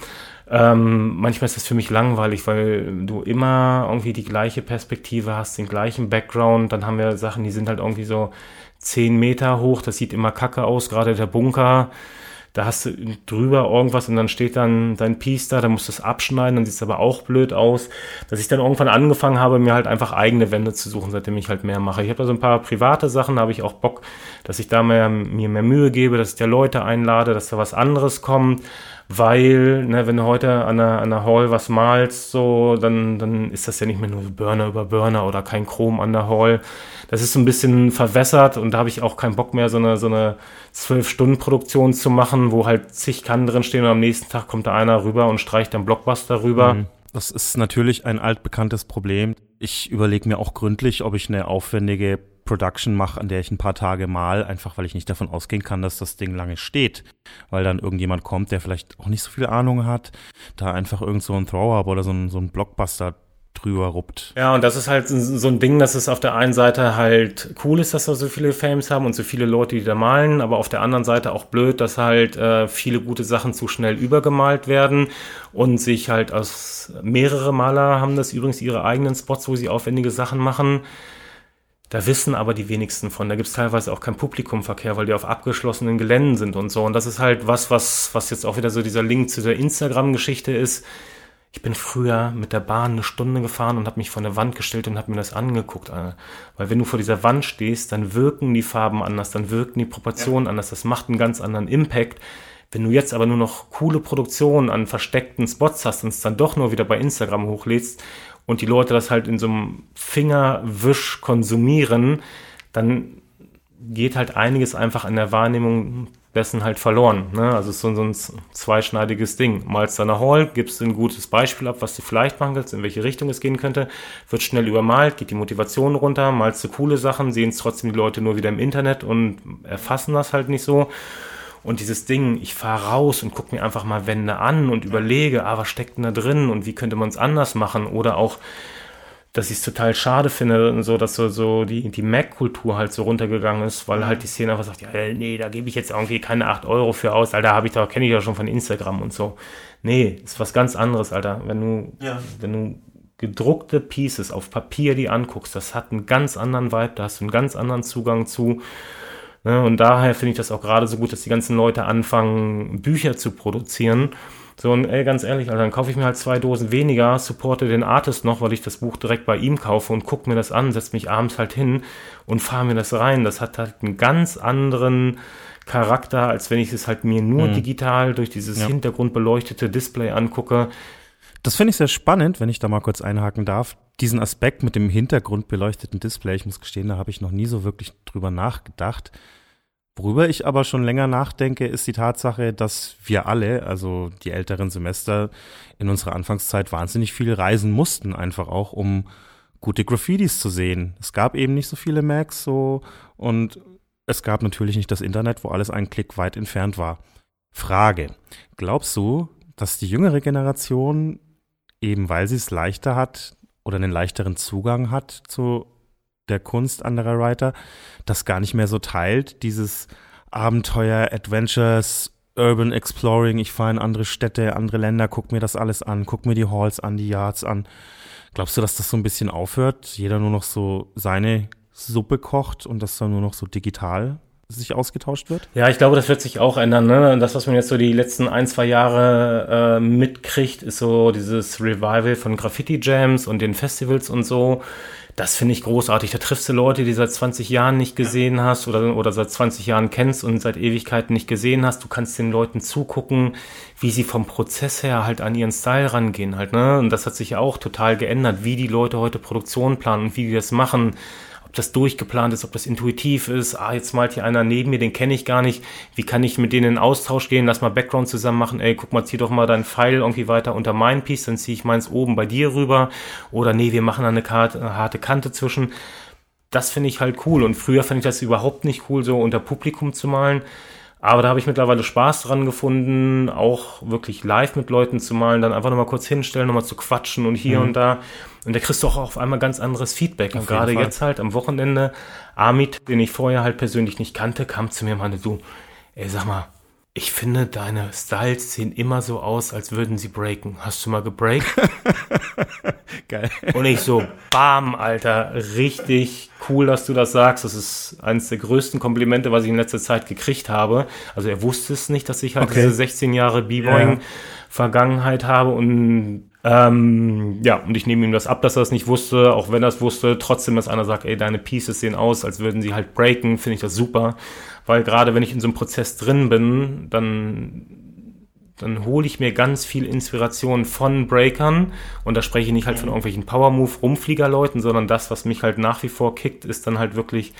Ähm, manchmal ist das für mich langweilig, weil du immer irgendwie die gleiche Perspektive hast, den gleichen Background. Dann haben wir Sachen, die sind halt irgendwie so zehn Meter hoch. Das sieht immer kacke aus, gerade der Bunker. Da hast du drüber irgendwas und dann steht dann dein Piece da, da musst du es abschneiden, dann sieht es aber auch blöd aus. Dass ich dann irgendwann angefangen habe, mir halt einfach eigene Wände zu suchen, seitdem ich halt mehr mache. Ich habe da so ein paar private Sachen, da habe ich auch Bock, dass ich da mehr, mir mehr Mühe gebe, dass ich da Leute einlade, dass da was anderes kommt weil, ne, wenn du heute an einer, an einer Hall was malst, so, dann, dann ist das ja nicht mehr nur Burner über Burner oder kein Chrom an der Hall. Das ist so ein bisschen verwässert und da habe ich auch keinen Bock mehr, so eine, so eine Zwölf-Stunden-Produktion zu machen, wo halt zig Kannen drin stehen und am nächsten Tag kommt da einer rüber und streicht dann Blockbuster rüber. Mhm. Das ist natürlich ein altbekanntes Problem. Ich überlege mir auch gründlich, ob ich eine aufwendige Production mache, an der ich ein paar Tage mal, einfach weil ich nicht davon ausgehen kann, dass das Ding lange steht. Weil dann irgendjemand kommt, der vielleicht auch nicht so viel Ahnung hat, da einfach irgend so ein Throw-Up oder so ein, so ein Blockbuster drüber ruppt. Ja, und das ist halt so ein Ding, dass es auf der einen Seite halt cool ist, dass wir so viele Fames haben und so viele Leute, die da malen, aber auf der anderen Seite auch blöd, dass halt äh, viele gute Sachen zu schnell übergemalt werden und sich halt aus mehrere Maler haben das übrigens ihre eigenen Spots, wo sie aufwendige Sachen machen. Da wissen aber die wenigsten von. Da gibt es teilweise auch kein Publikumverkehr, weil die auf abgeschlossenen Geländen sind und so. Und das ist halt was, was, was jetzt auch wieder so dieser Link zu der Instagram-Geschichte ist ich bin früher mit der Bahn eine Stunde gefahren und habe mich vor eine Wand gestellt und habe mir das angeguckt. Weil wenn du vor dieser Wand stehst, dann wirken die Farben anders, dann wirken die Proportionen ja. anders. Das macht einen ganz anderen Impact. Wenn du jetzt aber nur noch coole Produktionen an versteckten Spots hast und es dann doch nur wieder bei Instagram hochlädst und die Leute das halt in so einem Fingerwisch konsumieren, dann geht halt einiges einfach an der Wahrnehmung dessen halt verloren. Ne? Also so, so ein zweischneidiges Ding. Malst deine Hall, gibst ein gutes Beispiel ab, was du vielleicht machen willst, in welche Richtung es gehen könnte, wird schnell übermalt, geht die Motivation runter, malst du coole Sachen, sehen es trotzdem die Leute nur wieder im Internet und erfassen das halt nicht so. Und dieses Ding, ich fahre raus und gucke mir einfach mal Wände an und überlege, ah, was steckt denn da drin und wie könnte man es anders machen? Oder auch dass ich es total schade finde, so dass so, so die, die Mac-Kultur halt so runtergegangen ist, weil halt die Szene einfach sagt, ja, nee, da gebe ich jetzt irgendwie keine 8 Euro für aus, Alter, habe ich da, kenne ich ja schon von Instagram und so. Nee, ist was ganz anderes, Alter. Wenn du, ja. wenn du gedruckte Pieces auf Papier die anguckst, das hat einen ganz anderen Vibe, da hast du einen ganz anderen Zugang zu. Ne? Und daher finde ich das auch gerade so gut, dass die ganzen Leute anfangen, Bücher zu produzieren so, und ey, ganz ehrlich, also dann kaufe ich mir halt zwei Dosen weniger, supporte den Artist noch, weil ich das Buch direkt bei ihm kaufe und gucke mir das an, setze mich abends halt hin und fahre mir das rein. Das hat halt einen ganz anderen Charakter, als wenn ich es halt mir nur mhm. digital durch dieses ja. hintergrundbeleuchtete Display angucke. Das finde ich sehr spannend, wenn ich da mal kurz einhaken darf. Diesen Aspekt mit dem hintergrundbeleuchteten Display, ich muss gestehen, da habe ich noch nie so wirklich drüber nachgedacht. Worüber ich aber schon länger nachdenke, ist die Tatsache, dass wir alle, also die älteren Semester in unserer Anfangszeit wahnsinnig viel reisen mussten, einfach auch, um gute Graffitis zu sehen. Es gab eben nicht so viele Macs so und es gab natürlich nicht das Internet, wo alles einen Klick weit entfernt war. Frage. Glaubst du, dass die jüngere Generation eben weil sie es leichter hat oder einen leichteren Zugang hat zu der Kunst anderer Writer das gar nicht mehr so teilt, dieses Abenteuer, Adventures, Urban Exploring, ich fahre in andere Städte, andere Länder, guck mir das alles an, guck mir die Halls an, die Yards an. Glaubst du, dass das so ein bisschen aufhört, jeder nur noch so seine Suppe kocht und das dann nur noch so digital sich ausgetauscht wird? Ja, ich glaube, das wird sich auch ändern. Ne? Das, was man jetzt so die letzten ein, zwei Jahre äh, mitkriegt, ist so dieses Revival von Graffiti-Jams und den Festivals und so. Das finde ich großartig. Da triffst du Leute, die seit 20 Jahren nicht gesehen hast oder, oder seit 20 Jahren kennst und seit Ewigkeiten nicht gesehen hast. Du kannst den Leuten zugucken, wie sie vom Prozess her halt an ihren Style rangehen halt, ne? Und das hat sich ja auch total geändert, wie die Leute heute Produktion planen und wie die das machen das durchgeplant ist, ob das intuitiv ist. Ah, jetzt malt hier einer neben mir, den kenne ich gar nicht. Wie kann ich mit denen in Austausch gehen? Lass mal Background zusammen machen. Ey, guck mal, zieh doch mal deinen Pfeil irgendwie weiter unter mein Piece, dann ziehe ich meins oben bei dir rüber. Oder nee, wir machen da eine, Karte, eine harte Kante zwischen. Das finde ich halt cool. Und früher fand ich das überhaupt nicht cool, so unter Publikum zu malen. Aber da habe ich mittlerweile Spaß dran gefunden, auch wirklich live mit Leuten zu malen, dann einfach nochmal kurz hinstellen, nochmal zu quatschen und hier mhm. und da. Und da kriegst du auch auf einmal ganz anderes Feedback. Auf und gerade jetzt halt am Wochenende, Amit, den ich vorher halt persönlich nicht kannte, kam zu mir und meinte, du, ey, sag mal, ich finde, deine Styles sehen immer so aus, als würden sie breaken. Hast du mal gebreakt? Geil. Und ich so, bam, Alter, richtig cool, dass du das sagst. Das ist eines der größten Komplimente, was ich in letzter Zeit gekriegt habe. Also er wusste es nicht, dass ich halt okay. diese 16 Jahre B-Boying-Vergangenheit habe und ähm, ja, und ich nehme ihm das ab, dass er es nicht wusste, auch wenn er es wusste, trotzdem, dass einer sagt, ey, deine Pieces sehen aus, als würden sie halt breaken, finde ich das super. Weil gerade wenn ich in so einem Prozess drin bin, dann, dann hole ich mir ganz viel Inspiration von Breakern. Und da spreche ich nicht halt von irgendwelchen Power-Move-Rumflieger-Leuten, sondern das, was mich halt nach wie vor kickt, ist dann halt wirklich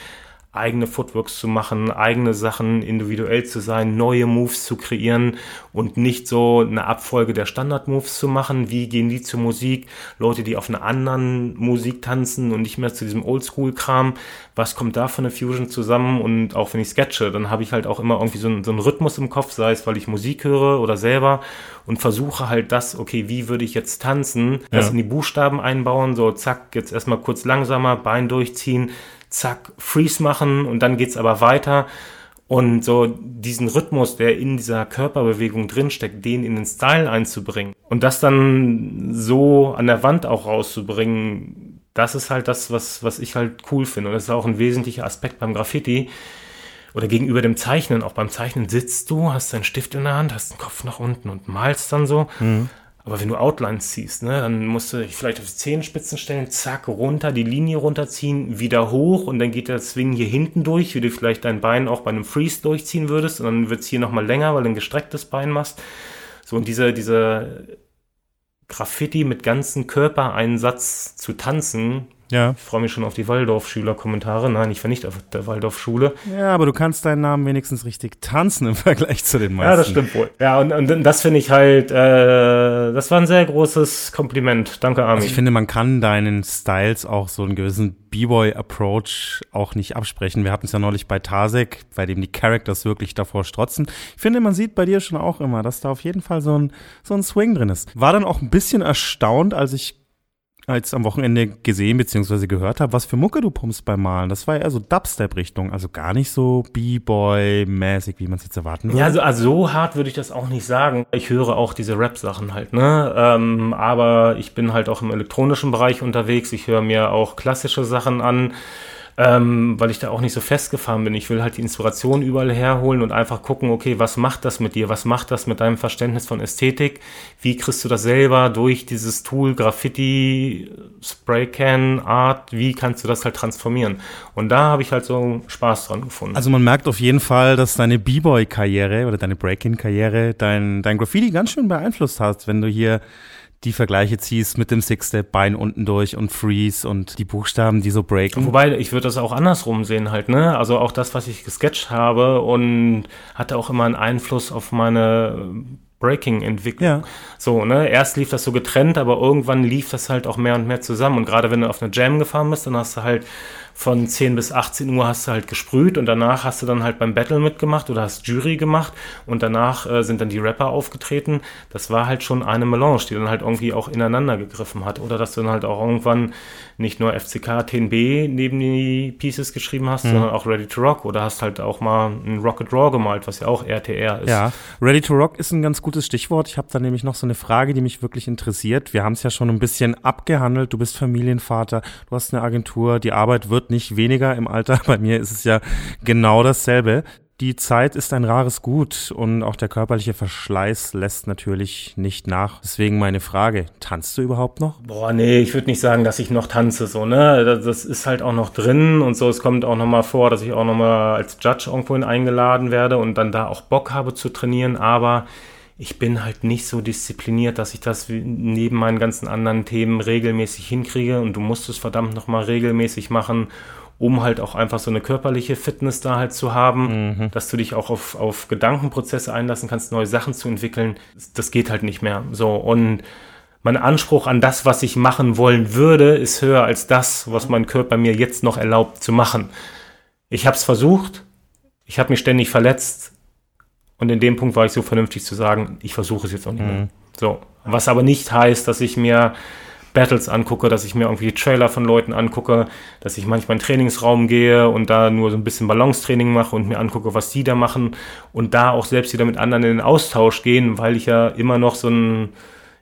eigene Footworks zu machen, eigene Sachen individuell zu sein, neue Moves zu kreieren und nicht so eine Abfolge der Standard-Moves zu machen. Wie gehen die zur Musik? Leute, die auf einer anderen Musik tanzen und nicht mehr zu diesem Oldschool-Kram. Was kommt da von der Fusion zusammen? Und auch wenn ich sketche, dann habe ich halt auch immer irgendwie so einen, so einen Rhythmus im Kopf, sei es, weil ich Musik höre oder selber und versuche halt das, okay, wie würde ich jetzt tanzen, das Ja. in die Buchstaben einbauen, so zack, jetzt erstmal kurz langsamer, Bein durchziehen, zack, Freeze machen und dann geht's aber weiter. Und so diesen Rhythmus, der in dieser Körperbewegung drinsteckt, den in den Style einzubringen und das dann so an der Wand auch rauszubringen, das ist halt das, was, was ich halt cool finde. Und das ist auch ein wesentlicher Aspekt beim Graffiti oder gegenüber dem Zeichnen. Auch beim Zeichnen sitzt du, hast deinen Stift in der Hand, hast den Kopf nach unten und malst dann so. Aber wenn du Outlines ziehst, ne, dann musst du dich vielleicht auf die Zehenspitzen stellen, zack, runter, die Linie runterziehen, wieder hoch und dann geht der Swing hier hinten durch, wie du vielleicht dein Bein auch bei einem Freeze durchziehen würdest und dann wird's hier nochmal länger, weil du ein gestrecktes Bein machst. So, und diese, diese Graffiti mit ganzen Körpereinsatz zu tanzen, Ja. ich freue mich schon auf die Waldorf-Schüler-Kommentare. Nein, ich war nicht auf der Waldorfschule. Ja, aber du kannst deinen Namen wenigstens richtig tanzen im Vergleich zu den meisten. Ja, das stimmt wohl. Ja, und, und das finde ich halt, äh, das war ein sehr großes Kompliment. Danke, Armin. Also ich finde, man kann deinen Styles auch so einen gewissen B-Boy-Approach auch nicht absprechen. Wir hatten es ja neulich bei Tasek, bei dem die Characters wirklich davor strotzen. Ich finde, man sieht bei dir schon auch immer, dass da auf jeden Fall so ein, so ein Swing drin ist. War dann auch ein bisschen erstaunt, als ich als am Wochenende gesehen bzw. gehört habe, was für Mucke du pumpst beim Malen. Das war eher so Dubstep-Richtung, also gar nicht so B-Boy-mäßig, wie man es jetzt erwarten würde. ja, also, also so hart würde ich das auch nicht sagen. Ich höre auch diese Rap-Sachen halt, ne? Ähm, aber ich bin halt auch im elektronischen Bereich unterwegs. Ich höre mir auch klassische Sachen an. Ähm, weil ich da auch nicht so festgefahren bin. Ich will halt die Inspiration überall herholen und einfach gucken, okay, was macht das mit dir? Was macht das mit deinem Verständnis von Ästhetik? Wie kriegst du das selber durch dieses Tool Graffiti, Spraycan, Art? Wie kannst du das halt transformieren? Und da habe ich halt so Spaß dran gefunden. Also man merkt auf jeden Fall, dass deine B-Boy-Karriere oder deine Break-In-Karriere dein, dein Graffiti ganz schön beeinflusst hat, wenn du hier die Vergleiche ziehst mit dem Six-Step, Bein unten durch und Freeze und die Buchstaben, die so breaken. Wobei, ich würde das auch andersrum sehen halt, ne? Also auch das, was ich gesketcht habe und hatte auch immer einen Einfluss auf meine Breaking-Entwicklung. Ja. So, ne? Erst lief das so getrennt, aber irgendwann lief das halt auch mehr und mehr zusammen. Und gerade wenn du auf eine Jam gefahren bist, dann hast du halt von 10 bis 18 Uhr hast du halt gesprüht und danach hast du dann halt beim Battle mitgemacht oder hast Jury gemacht und danach äh, sind dann die Rapper aufgetreten. Das war halt schon eine Melange, die dann halt irgendwie auch ineinander gegriffen hat. Oder dass du dann halt auch irgendwann nicht nur FCK 10b neben die Pieces geschrieben hast, sondern auch Ready to Rock oder hast halt auch mal ein Rocket Raw gemalt, was ja auch RTR ist. Ja, Ready to Rock ist ein ganz gutes Stichwort. Ich habe da nämlich noch so eine Frage, die mich wirklich interessiert. Wir haben es ja schon ein bisschen abgehandelt. Du bist Familienvater, du hast eine Agentur, die Arbeit wird nicht weniger im Alter. Bei mir ist es ja genau dasselbe. Die Zeit ist ein rares Gut und auch der körperliche Verschleiß lässt natürlich nicht nach. Deswegen meine Frage, tanzt du überhaupt noch? Boah, nee, ich würde nicht sagen, dass ich noch tanze, so, ne? Das, ist halt auch noch drin und so. Es kommt auch noch mal vor, dass ich auch noch mal als Judge irgendwohin eingeladen werde und dann da auch Bock habe zu trainieren, aber ich bin halt nicht so diszipliniert, dass ich das neben meinen ganzen anderen Themen regelmäßig hinkriege und du musst es verdammt noch mal regelmäßig machen, um halt auch einfach so eine körperliche Fitness da halt zu haben, dass du dich auch auf, auf Gedankenprozesse einlassen kannst, neue Sachen zu entwickeln. Das geht halt nicht mehr. So und mein Anspruch an das, was ich machen wollen würde, ist höher als das, was mein Körper mir jetzt noch erlaubt zu machen. Ich habe es versucht, ich habe mich ständig verletzt und in dem Punkt war ich so vernünftig zu sagen, ich versuche es jetzt auch nicht mehr. So, was aber nicht heißt, dass ich mir Battles angucke, dass ich mir irgendwie Trailer von Leuten angucke, dass ich manchmal in den Trainingsraum gehe und da nur so ein bisschen Balancetraining mache und mir angucke, was die da machen und da auch selbst wieder mit anderen in den Austausch gehen, weil ich ja immer noch so ein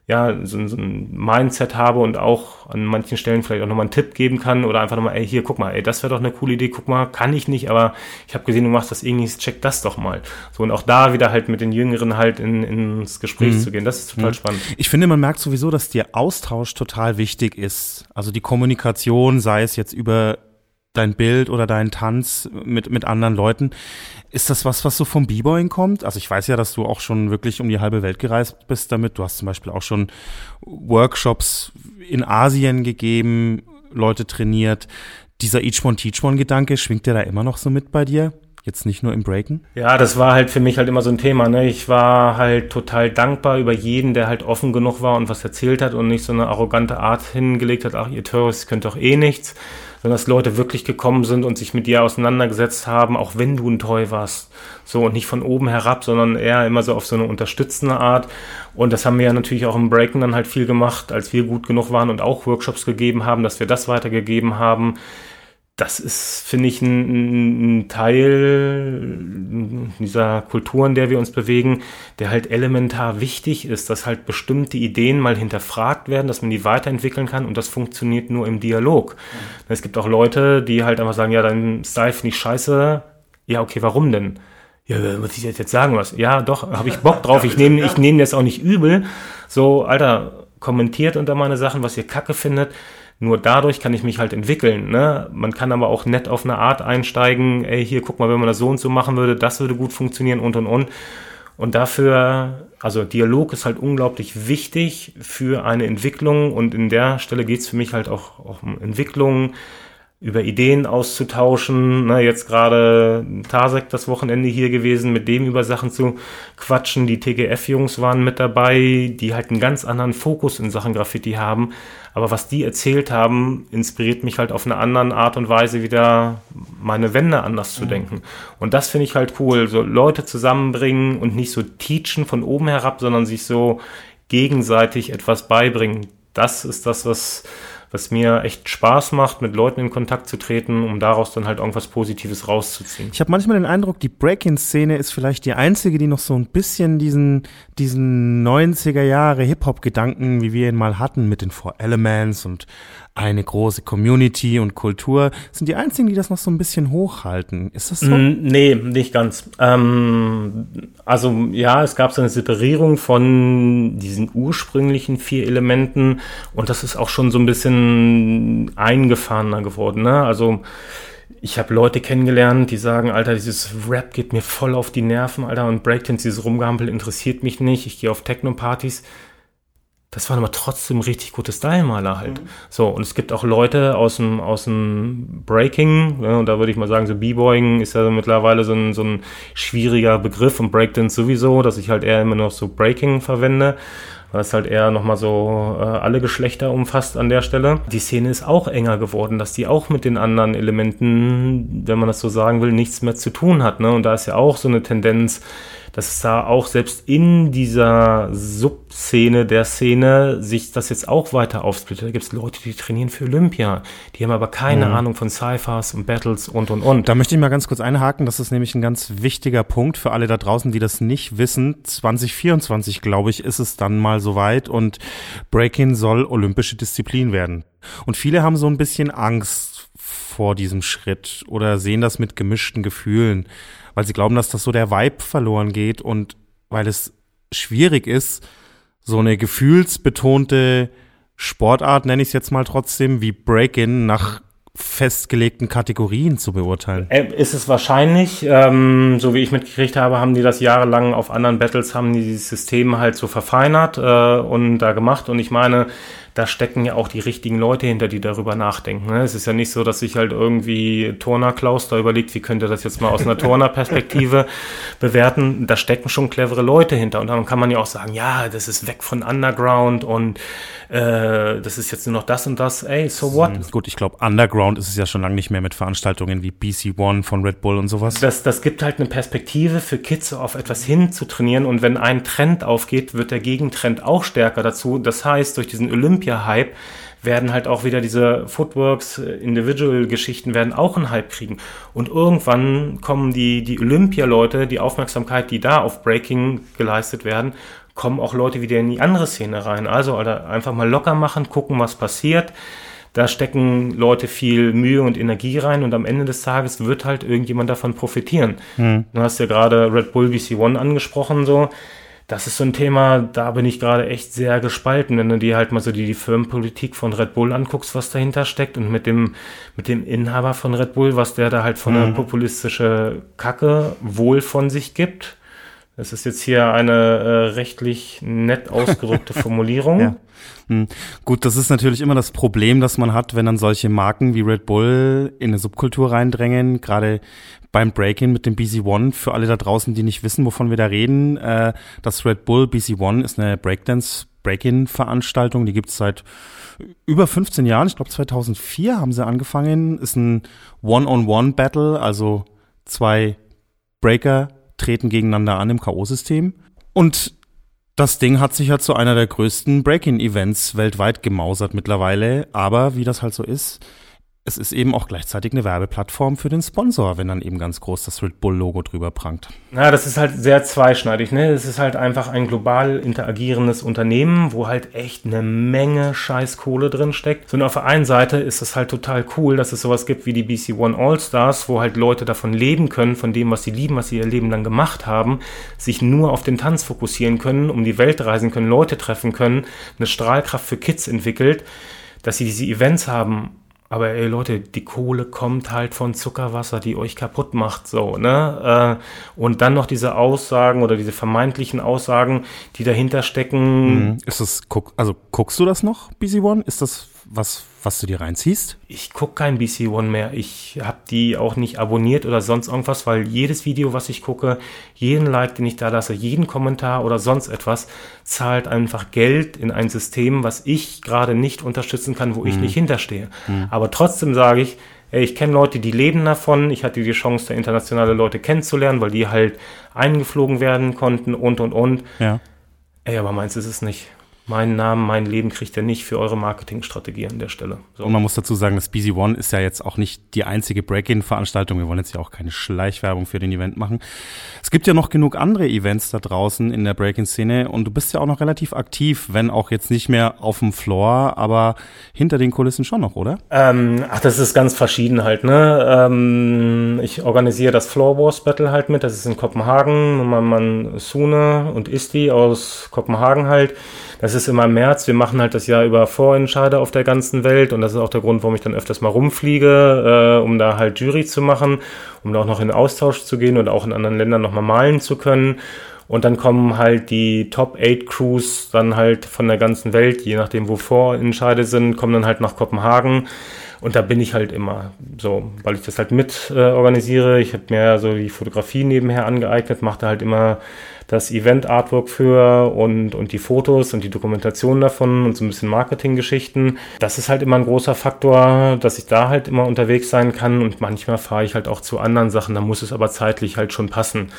ja, so, ein- so ein Mindset habe und auch an manchen Stellen vielleicht auch nochmal einen Tipp geben kann oder einfach nochmal, ey, hier, guck mal, ey, das wäre doch eine coole Idee, guck mal, kann ich nicht, aber ich habe gesehen, du machst das irgendwie, check das doch mal. So, und auch da wieder halt mit den Jüngeren halt in, ins Gespräch zu gehen, das ist total spannend. Ich finde, man merkt sowieso, dass der Austausch total wichtig ist. Also die Kommunikation, sei es jetzt über dein Bild oder deinen Tanz mit, mit anderen Leuten. Ist das was, was so vom B-Boying kommt? Also ich weiß ja, dass du auch schon wirklich um die halbe Welt gereist bist damit. Du hast zum Beispiel auch schon Workshops in Asien gegeben, Leute trainiert, dieser Each One Teach One Gedanke, schwingt der da immer noch so mit bei dir? Jetzt nicht nur im Breaken? Ja, das war halt für mich halt immer so ein Thema. Ne? Ich war halt total dankbar über jeden, der halt offen genug war und was erzählt hat und nicht so eine arrogante Art hingelegt hat, ach, ihr Tourists könnt doch eh nichts, sondern dass Leute wirklich gekommen sind und sich mit dir auseinandergesetzt haben, auch wenn du ein Toy warst. So und nicht von oben herab, sondern eher immer so auf so eine unterstützende Art. Und das haben wir ja natürlich auch im Breaken dann halt viel gemacht, als wir gut genug waren und auch Workshops gegeben haben, dass wir das weitergegeben haben das ist, finde ich, ein, ein, Teil dieser Kultur, in der wir uns bewegen, der halt elementar wichtig ist, dass halt bestimmte Ideen mal hinterfragt werden, dass man die weiterentwickeln kann und das funktioniert nur im Dialog. Mhm. Es gibt auch Leute, die halt einfach sagen, ja, dein Style finde ich scheiße. Ja, okay, warum denn? Ja, muss ich jetzt sagen was? Ja, doch, habe ich Bock drauf. Ich nehme ich nehme das auch nicht übel. So, Alter, kommentiert unter meine Sachen, was ihr kacke findet nur dadurch kann ich mich halt entwickeln. Ne? Man kann aber auch nett auf eine Art einsteigen, ey, hier guck mal, wenn man das so und so machen würde, das würde gut funktionieren und und und. Und dafür, also Dialog ist halt unglaublich wichtig für eine Entwicklung und in der Stelle geht es für mich halt auch, auch um Entwicklung, über Ideen auszutauschen. Ne, jetzt gerade Tasek das Wochenende hier gewesen, mit dem über Sachen zu quatschen. Die TGF-Jungs waren mit dabei, die halt einen ganz anderen Fokus in Sachen Graffiti haben. Aber was die erzählt haben, inspiriert mich halt auf eine andere Art und Weise wieder meine Wände anders zu mhm. denken. Und das finde ich halt cool. So Leute zusammenbringen und nicht so teachen von oben herab, sondern sich so gegenseitig etwas beibringen. Das ist das, was was mir echt Spaß macht, mit Leuten in Kontakt zu treten, um daraus dann halt irgendwas Positives rauszuziehen. Ich habe manchmal den Eindruck, die Break-In-Szene ist vielleicht die einzige, die noch so ein bisschen diesen, diesen 90er Jahre Hip-Hop-Gedanken, wie wir ihn mal hatten, mit den Four Elements und eine große Community und Kultur, sind die einzigen, die das noch so ein bisschen hochhalten. Ist das so? Mm, nee, nicht ganz. Ähm, also ja, es gab so eine Separierung von diesen ursprünglichen vier Elementen und das ist auch schon so ein bisschen eingefahrener geworden. Ne? Also ich habe Leute kennengelernt, die sagen, Alter, dieses Rap geht mir voll auf die Nerven, Alter, und Breakdance, dieses Rumgehampel interessiert mich nicht. Ich gehe auf Techno-Partys das waren aber trotzdem richtig gute Style-Maler halt. Mhm. So, und es gibt auch Leute aus dem, aus dem Breaking, ja, und da würde ich mal sagen, so B-Boying ist ja mittlerweile so ein, so ein schwieriger Begriff und Breakdance sowieso, dass ich halt eher immer noch so Breaking verwende weil es halt eher nochmal so äh, alle Geschlechter umfasst an der Stelle. Die Szene ist auch enger geworden, dass die auch mit den anderen Elementen, wenn man das so sagen will, nichts mehr zu tun hat. Ne? Und da ist ja auch so eine Tendenz, dass es da auch selbst in dieser Subszene der Szene sich das jetzt auch weiter aufsplittet. Da gibt es Leute, die trainieren für Olympia, die haben aber keine mhm. Ahnung von Cyphers und Battles und und und. Da möchte ich mal ganz kurz einhaken, das ist nämlich ein ganz wichtiger Punkt für alle da draußen, die das nicht wissen. 2024, glaube ich, ist es dann mal soweit und Breaking soll olympische Disziplin werden. Und viele haben so ein bisschen Angst vor diesem Schritt oder sehen das mit gemischten Gefühlen weil sie glauben, dass das so der Vibe verloren geht und weil es schwierig ist, so eine gefühlsbetonte Sportart, nenne ich es jetzt mal trotzdem, wie Break-In nach festgelegten Kategorien zu beurteilen. Äh, ist es wahrscheinlich, ähm, so wie ich mitgekriegt habe, haben die das jahrelang auf anderen Battles, haben die dieses System halt so verfeinert äh, und da gemacht und ich meine, da stecken ja auch die richtigen Leute hinter, die darüber nachdenken. Ne? Es ist ja nicht so, dass sich halt irgendwie Turner Klaus da überlegt, wie könnte das jetzt mal aus einer Turner-Perspektive bewerten. Da stecken schon clevere Leute hinter. Und dann kann man ja auch sagen, ja, das ist weg von Underground und äh, das ist jetzt nur noch das und das. Ey, so what? Mhm. Gut, ich glaube, Underground ist es ja schon lange nicht mehr mit Veranstaltungen wie BC One von Red Bull und sowas. Das, das gibt halt eine Perspektive für Kids, auf etwas hin zu trainieren. Und wenn ein Trend aufgeht, wird der Gegentrend auch stärker dazu. Das heißt, durch diesen Olymp Olympia-Hype werden halt auch wieder diese Footworks, äh, Individual-Geschichten werden auch einen Hype kriegen. Und irgendwann kommen die, die Olympia-Leute, die Aufmerksamkeit, die da auf Breaking geleistet werden, kommen auch Leute wieder in die andere Szene rein. Also Alter, einfach mal locker machen, gucken, was passiert. Da stecken Leute viel Mühe und Energie rein und am Ende des Tages wird halt irgendjemand davon profitieren. Hm. Du hast ja gerade Red Bull BC One angesprochen, so das ist so ein Thema, da bin ich gerade echt sehr gespalten, wenn du dir halt mal so die, die Firmenpolitik von Red Bull anguckst, was dahinter steckt und mit dem, mit dem Inhaber von Red Bull, was der da halt von mhm. eine populistische Kacke wohl von sich gibt. Das ist jetzt hier eine äh, rechtlich nett ausgedrückte Formulierung. Ja. Hm. Gut, das ist natürlich immer das Problem, das man hat, wenn dann solche Marken wie Red Bull in eine Subkultur reindrängen, gerade beim Break-In mit dem BC One. Für alle da draußen, die nicht wissen, wovon wir da reden, äh, das Red Bull BC One ist eine Breakdance Break-In-Veranstaltung, die gibt's seit über 15 Jahren. Ich glaube 2004 haben sie angefangen. Ist ein One-on-One-Battle, also zwei Breaker treten gegeneinander an im K.O.-System. Und das Ding hat sich ja zu einer der größten Break-In-Events weltweit gemausert mittlerweile. Aber wie das halt so ist, es ist eben auch gleichzeitig eine Werbeplattform für den Sponsor, wenn dann eben ganz groß das Red Bull-Logo drüber prangt. Ja, das ist halt sehr zweischneidig. Ne? Es ist halt einfach ein global interagierendes Unternehmen, wo halt echt eine Menge Scheißkohle drin steckt. Und auf der einen Seite ist es halt total cool, dass es sowas gibt wie die BC One All-Stars, wo halt Leute davon leben können, von dem, was sie lieben, was sie ihr Leben lang gemacht haben, sich nur auf den Tanz fokussieren können, um die Welt reisen können, Leute treffen können, eine Strahlkraft für Kids entwickelt, dass sie diese Events haben aber ey Leute, die Kohle kommt halt von Zuckerwasser, die euch kaputt macht, so, ne? Äh, und dann noch diese Aussagen oder diese vermeintlichen Aussagen, die dahinter stecken. Mhm. Ist das, also guckst du das noch, BC One? Ist das was, was du dir reinziehst? Ich gucke kein BC One mehr. Ich habe die auch nicht abonniert oder sonst irgendwas, weil jedes Video, was ich gucke, jeden Like, den ich da lasse, jeden Kommentar oder sonst etwas, zahlt einfach Geld in ein System, was ich gerade nicht unterstützen kann, wo ich mhm. nicht hinterstehe. Mhm. Aber trotzdem sage ich, ich kenne Leute, die leben davon. Ich hatte die Chance, da internationale Leute kennenzulernen, weil die halt eingeflogen werden konnten und und und. Ja. Ey, aber meins ist es nicht meinen Namen, mein Leben kriegt ihr nicht für eure Marketingstrategie an der Stelle. So. Und man muss dazu sagen, das Busy One ist ja jetzt auch nicht die einzige Break-In-Veranstaltung. Wir wollen jetzt ja auch keine Schleichwerbung für den Event machen. Es gibt ja noch genug andere Events da draußen in der Break-In-Szene und du bist ja auch noch relativ aktiv, wenn auch jetzt nicht mehr auf dem Floor, aber hinter den Kulissen schon noch, oder? Ähm, ach, das ist ganz verschieden halt, ne? Ähm, ich organisiere das Floor Wars Battle halt mit, das ist in Kopenhagen. Mein Mann Sune und Isti aus Kopenhagen halt das ist immer im März. Wir machen halt das Jahr über Vorentscheide auf der ganzen Welt und das ist auch der Grund, warum ich dann öfters mal rumfliege, äh, um da halt Jury zu machen, um da auch noch in Austausch zu gehen und auch in anderen Ländern nochmal malen zu können. Und dann kommen halt die Top 8 Crews dann halt von der ganzen Welt, je nachdem wo Vorentscheide sind, kommen dann halt nach Kopenhagen. Und da bin ich halt immer so, weil ich das halt mit äh, organisiere. Ich habe mir so die Fotografie nebenher angeeignet, mache da halt immer das Event-Artwork für und, und die Fotos und die Dokumentation davon und so ein bisschen Marketinggeschichten. Das ist halt immer ein großer Faktor, dass ich da halt immer unterwegs sein kann und manchmal fahre ich halt auch zu anderen Sachen, da muss es aber zeitlich halt schon passen.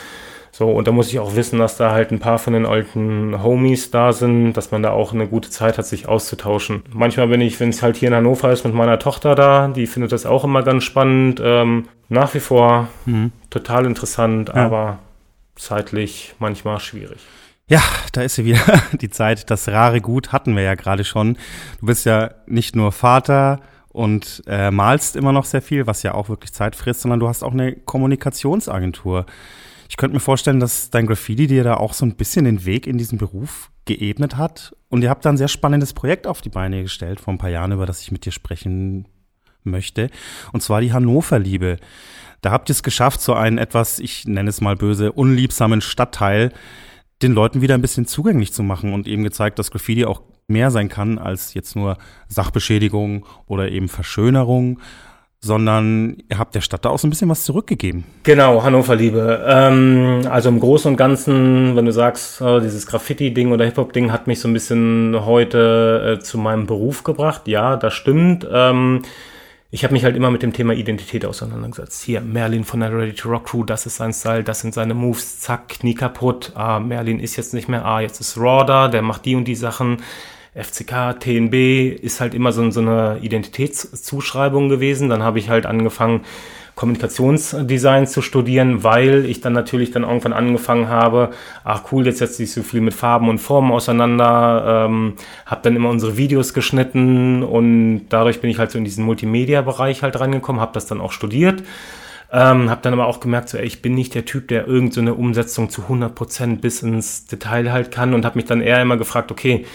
So, und da muss ich auch wissen, dass da halt ein paar von den alten Homies da sind, dass man da auch eine gute Zeit hat, sich auszutauschen. Manchmal bin ich, wenn es halt hier in Hannover ist, mit meiner Tochter da, die findet das auch immer ganz spannend. Ähm, nach wie vor mhm. total interessant, ja. aber zeitlich manchmal schwierig. Ja, da ist sie wieder. Die Zeit, das rare Gut hatten wir ja gerade schon. Du bist ja nicht nur Vater und äh, malst immer noch sehr viel, was ja auch wirklich Zeit frisst, sondern du hast auch eine Kommunikationsagentur. Ich könnte mir vorstellen, dass dein Graffiti dir da auch so ein bisschen den Weg in diesen Beruf geebnet hat. Und ihr habt da ein sehr spannendes Projekt auf die Beine gestellt vor ein paar Jahren, über das ich mit dir sprechen möchte. Und zwar die Hannover-Liebe. Da habt ihr es geschafft, so einen etwas, ich nenne es mal böse, unliebsamen Stadtteil den Leuten wieder ein bisschen zugänglich zu machen und eben gezeigt, dass Graffiti auch mehr sein kann als jetzt nur Sachbeschädigung oder eben Verschönerung, sondern ihr habt der Stadt da auch so ein bisschen was zurückgegeben. Genau, Hannover Liebe. Ähm, also im Großen und Ganzen, wenn du sagst, äh, dieses Graffiti-Ding oder Hip-Hop-Ding hat mich so ein bisschen heute äh, zu meinem Beruf gebracht. Ja, das stimmt. Ähm, ich habe mich halt immer mit dem Thema Identität auseinandergesetzt. Hier, Merlin von der Ready to Rock Crew, das ist sein Style, das sind seine Moves, zack, Knie kaputt. Ah, Merlin ist jetzt nicht mehr, ah, jetzt ist Raw da, der macht die und die Sachen. FCK, TNB ist halt immer so, so eine Identitätszuschreibung gewesen. Dann habe ich halt angefangen, Kommunikationsdesign zu studieren, weil ich dann natürlich dann irgendwann angefangen habe, ach cool, jetzt setze ich so viel mit Farben und Formen auseinander, ähm, habe dann immer unsere Videos geschnitten und dadurch bin ich halt so in diesen Multimedia-Bereich halt reingekommen, habe das dann auch studiert. Ähm, habe dann aber auch gemerkt, so, ey, ich bin nicht der Typ, der irgendeine so Umsetzung zu 100% bis ins Detail halt kann und habe mich dann eher immer gefragt, okay,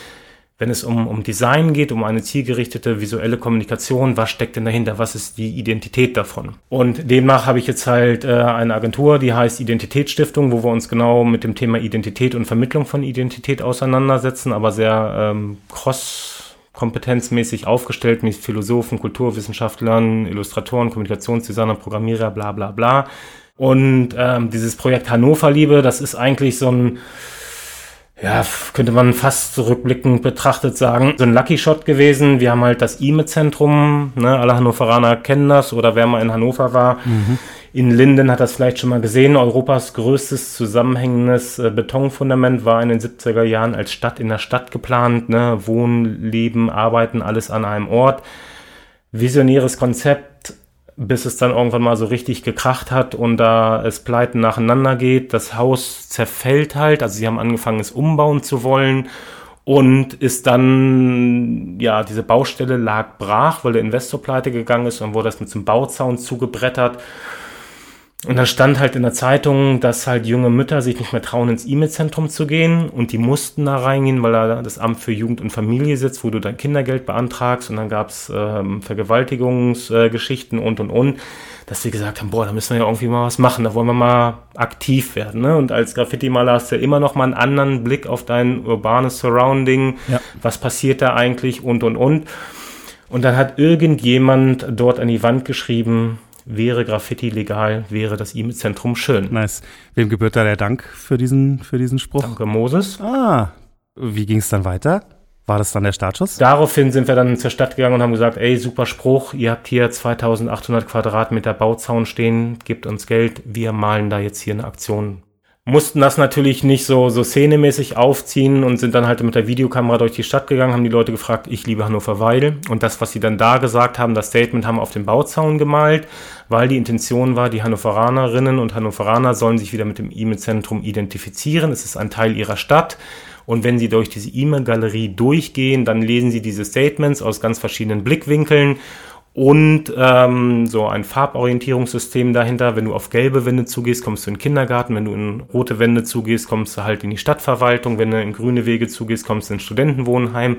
wenn es um, um Design geht, um eine zielgerichtete visuelle Kommunikation, was steckt denn dahinter, was ist die Identität davon? Und demnach habe ich jetzt halt äh, eine Agentur, die heißt Identitätsstiftung, wo wir uns genau mit dem Thema Identität und Vermittlung von Identität auseinandersetzen, aber sehr ähm, cross kompetenzmäßig aufgestellt mit Philosophen, Kulturwissenschaftlern, Illustratoren, Kommunikationsdesigner, Programmierer, bla bla bla. Und ähm, dieses Projekt Hannover Liebe, das ist eigentlich so ein ja, könnte man fast zurückblickend betrachtet sagen, so ein Lucky Shot gewesen. Wir haben halt das IME-Zentrum, ne, alle Hannoveraner kennen das oder wer mal in Hannover war. Mhm. In Linden hat das vielleicht schon mal gesehen. Europas größtes zusammenhängendes äh, Betonfundament war in den 70er Jahren als Stadt in der Stadt geplant. Ne? Wohnen, Leben, Arbeiten, alles an einem Ort. Visionäres Konzept, bis es dann irgendwann mal so richtig gekracht hat und da es pleiten nacheinander geht. Das Haus zerfällt halt, also sie haben angefangen, es umbauen zu wollen und ist dann, ja, diese Baustelle lag brach, weil der Investor pleite gegangen ist und wurde das mit so einem Bauzaun zugebrettert. Und dann stand halt in der Zeitung, dass halt junge Mütter sich nicht mehr trauen, ins E-Mail-Zentrum zu gehen und die mussten da reingehen, weil da das Amt für Jugend und Familie sitzt, wo du dein Kindergeld beantragst und dann gab's ähm, Vergewaltigungsgeschichten äh, und und und, dass wir gesagt haben, boah, da müssen wir ja irgendwie mal was machen, da wollen wir mal aktiv werden. Ne? Und als Graffiti-Maler hast du ja immer noch mal einen anderen Blick auf dein urbanes Surrounding, ja. was passiert da eigentlich und und und. Und dann hat irgendjemand dort an die Wand geschrieben, wäre Graffiti legal, wäre das E-Mail-Zentrum schön. Nice. Wem gebührt da der Dank für diesen, für diesen Spruch? Danke, Moses. Ah, wie ging es dann weiter? War das dann der Startschuss? Daraufhin sind wir dann zur Stadt gegangen und haben gesagt, ey, super Spruch, ihr habt hier 2800 Quadratmeter Bauzaun stehen, gebt uns Geld, wir malen da jetzt hier eine Aktion mussten das natürlich nicht so, so szenemäßig aufziehen und sind dann halt mit der Videokamera durch die Stadt gegangen, haben die Leute gefragt, ich liebe Hannover Weil. Und das, was sie dann da gesagt haben, das Statement haben auf den Bauzaun gemalt, weil die Intention war, die Hannoveranerinnen und Hannoveraner sollen sich wieder mit dem E-Mail-Zentrum identifizieren. Es ist ein Teil ihrer Stadt. Und wenn Sie durch diese E-Mail-Galerie durchgehen, dann lesen Sie diese Statements aus ganz verschiedenen Blickwinkeln und ähm, so ein Farborientierungssystem dahinter. Wenn du auf gelbe Wände zugehst, kommst du in den Kindergarten. Wenn du in rote Wände zugehst, kommst du halt in die Stadtverwaltung. Wenn du in grüne Wege zugehst, kommst du in Studentenwohnheim.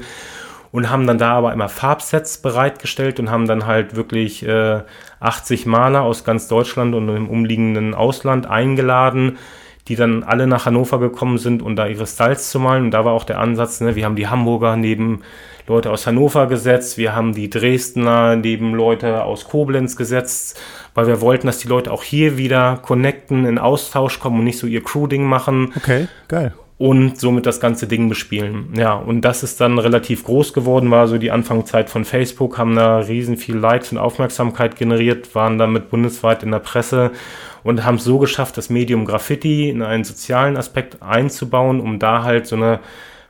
Und haben dann da aber immer Farbsets bereitgestellt und haben dann halt wirklich äh, 80 Maler aus ganz Deutschland und im umliegenden Ausland eingeladen, die dann alle nach Hannover gekommen sind, um da ihre Styles zu malen. Und da war auch der Ansatz, ne, wir haben die Hamburger neben Leute aus Hannover gesetzt, wir haben die Dresdner neben Leute aus Koblenz gesetzt, weil wir wollten, dass die Leute auch hier wieder connecten, in Austausch kommen und nicht so ihr Crew-Ding machen. Okay, geil. Und somit das ganze Ding bespielen. Ja, und das ist dann relativ groß geworden, war so die Anfangszeit von Facebook, haben da riesen viel Likes und Aufmerksamkeit generiert, waren damit bundesweit in der Presse und haben es so geschafft, das Medium Graffiti in einen sozialen Aspekt einzubauen, um da halt so eine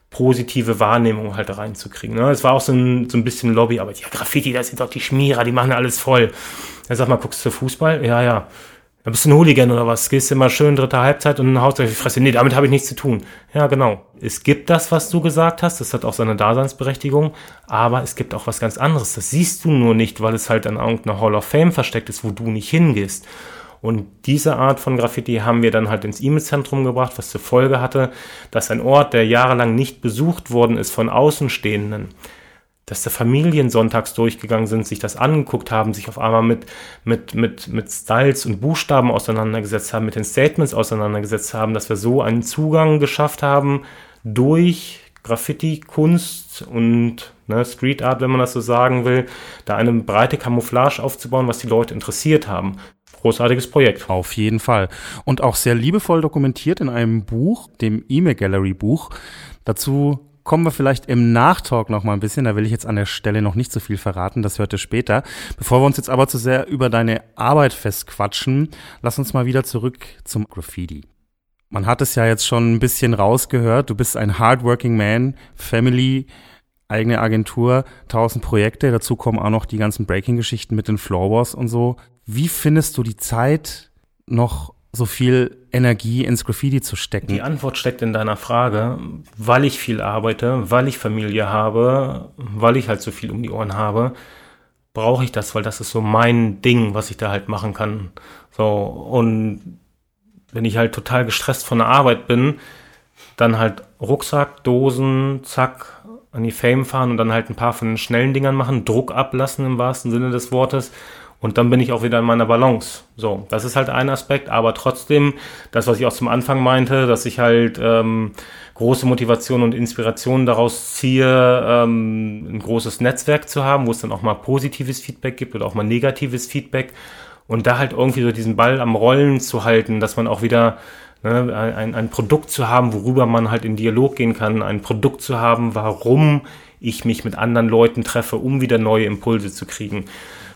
positive Wahrnehmung halt reinzukriegen. Ne? Es war auch so ein, so ein bisschen Lobbyarbeit. Ja, Graffiti, das sind doch die Schmierer, die machen alles voll. Er sag mal, guckst du Fußball? Ja, ja. Da bist du ein Hooligan oder was? Gehst du immer schön dritte Halbzeit und haust euch die Fresse. Nee, damit habe ich nichts zu tun. Ja, genau. Es gibt das, was du gesagt hast. Das hat auch seine Daseinsberechtigung. Aber es gibt auch was ganz anderes. Das siehst du nur nicht, weil es halt an irgendeiner Hall of Fame versteckt ist, wo du nicht hingehst. Und diese Art von Graffiti haben wir dann halt ins E-Mail-Zentrum gebracht, was zur Folge hatte, dass ein Ort, der jahrelang nicht besucht worden ist von Außenstehenden, dass da Familien sonntags durchgegangen sind, sich das angeguckt haben, sich auf einmal mit, mit, mit, mit Styles und Buchstaben auseinandergesetzt haben, mit den Statements auseinandergesetzt haben, dass wir so einen Zugang geschafft haben durch Graffiti, Kunst und ne, Street Art, wenn man das so sagen will, da eine breite Camouflage aufzubauen, was die Leute interessiert haben großartiges Projekt. Auf jeden Fall. Und auch sehr liebevoll dokumentiert in einem Buch, dem E-Mail Gallery Buch. Dazu kommen wir vielleicht im Nachtalk noch mal ein bisschen. Da will ich jetzt an der Stelle noch nicht so viel verraten. Das hört ihr später. Bevor wir uns jetzt aber zu sehr über deine Arbeit festquatschen, lass uns mal wieder zurück zum Graffiti. Man hat es ja jetzt schon ein bisschen rausgehört. Du bist ein hardworking man, Family, eigene Agentur, tausend Projekte. Dazu kommen auch noch die ganzen Breaking-Geschichten mit den Floorwars und so. Wie findest du die Zeit, noch so viel Energie ins Graffiti zu stecken? Die Antwort steckt in deiner Frage, weil ich viel arbeite, weil ich Familie habe, weil ich halt so viel um die Ohren habe, brauche ich das, weil das ist so mein Ding, was ich da halt machen kann. So, und wenn ich halt total gestresst von der Arbeit bin, dann halt Rucksack, Dosen, zack, an die Fame fahren und dann halt ein paar von den schnellen Dingern machen, Druck ablassen im wahrsten Sinne des Wortes. Und dann bin ich auch wieder in meiner Balance. So, das ist halt ein Aspekt, aber trotzdem, das, was ich auch zum Anfang meinte, dass ich halt ähm, große Motivation und Inspiration daraus ziehe, ähm, ein großes Netzwerk zu haben, wo es dann auch mal positives Feedback gibt oder auch mal negatives Feedback. Und da halt irgendwie so diesen Ball am Rollen zu halten, dass man auch wieder ne, ein, ein Produkt zu haben, worüber man halt in Dialog gehen kann, ein Produkt zu haben, warum ich mich mit anderen Leuten treffe, um wieder neue Impulse zu kriegen.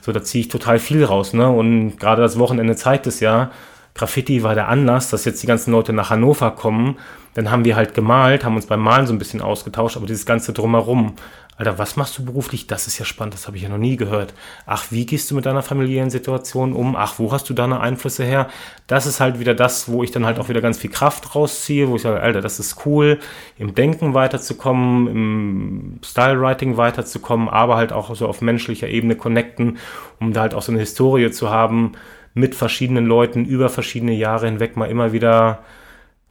So, da ziehe ich total viel raus, ne? Und gerade das Wochenende zeigt es ja. Graffiti war der Anlass, dass jetzt die ganzen Leute nach Hannover kommen. Dann haben wir halt gemalt, haben uns beim Malen so ein bisschen ausgetauscht, aber dieses ganze drumherum, Alter, was machst du beruflich? Das ist ja spannend, das habe ich ja noch nie gehört. Ach, wie gehst du mit deiner familiären Situation um? Ach, wo hast du deine Einflüsse her? Das ist halt wieder das, wo ich dann halt auch wieder ganz viel Kraft rausziehe, wo ich sage, Alter, das ist cool, im Denken weiterzukommen, im Stylewriting weiterzukommen, aber halt auch so auf menschlicher Ebene connecten, um da halt auch so eine Historie zu haben, mit verschiedenen Leuten über verschiedene Jahre hinweg mal immer wieder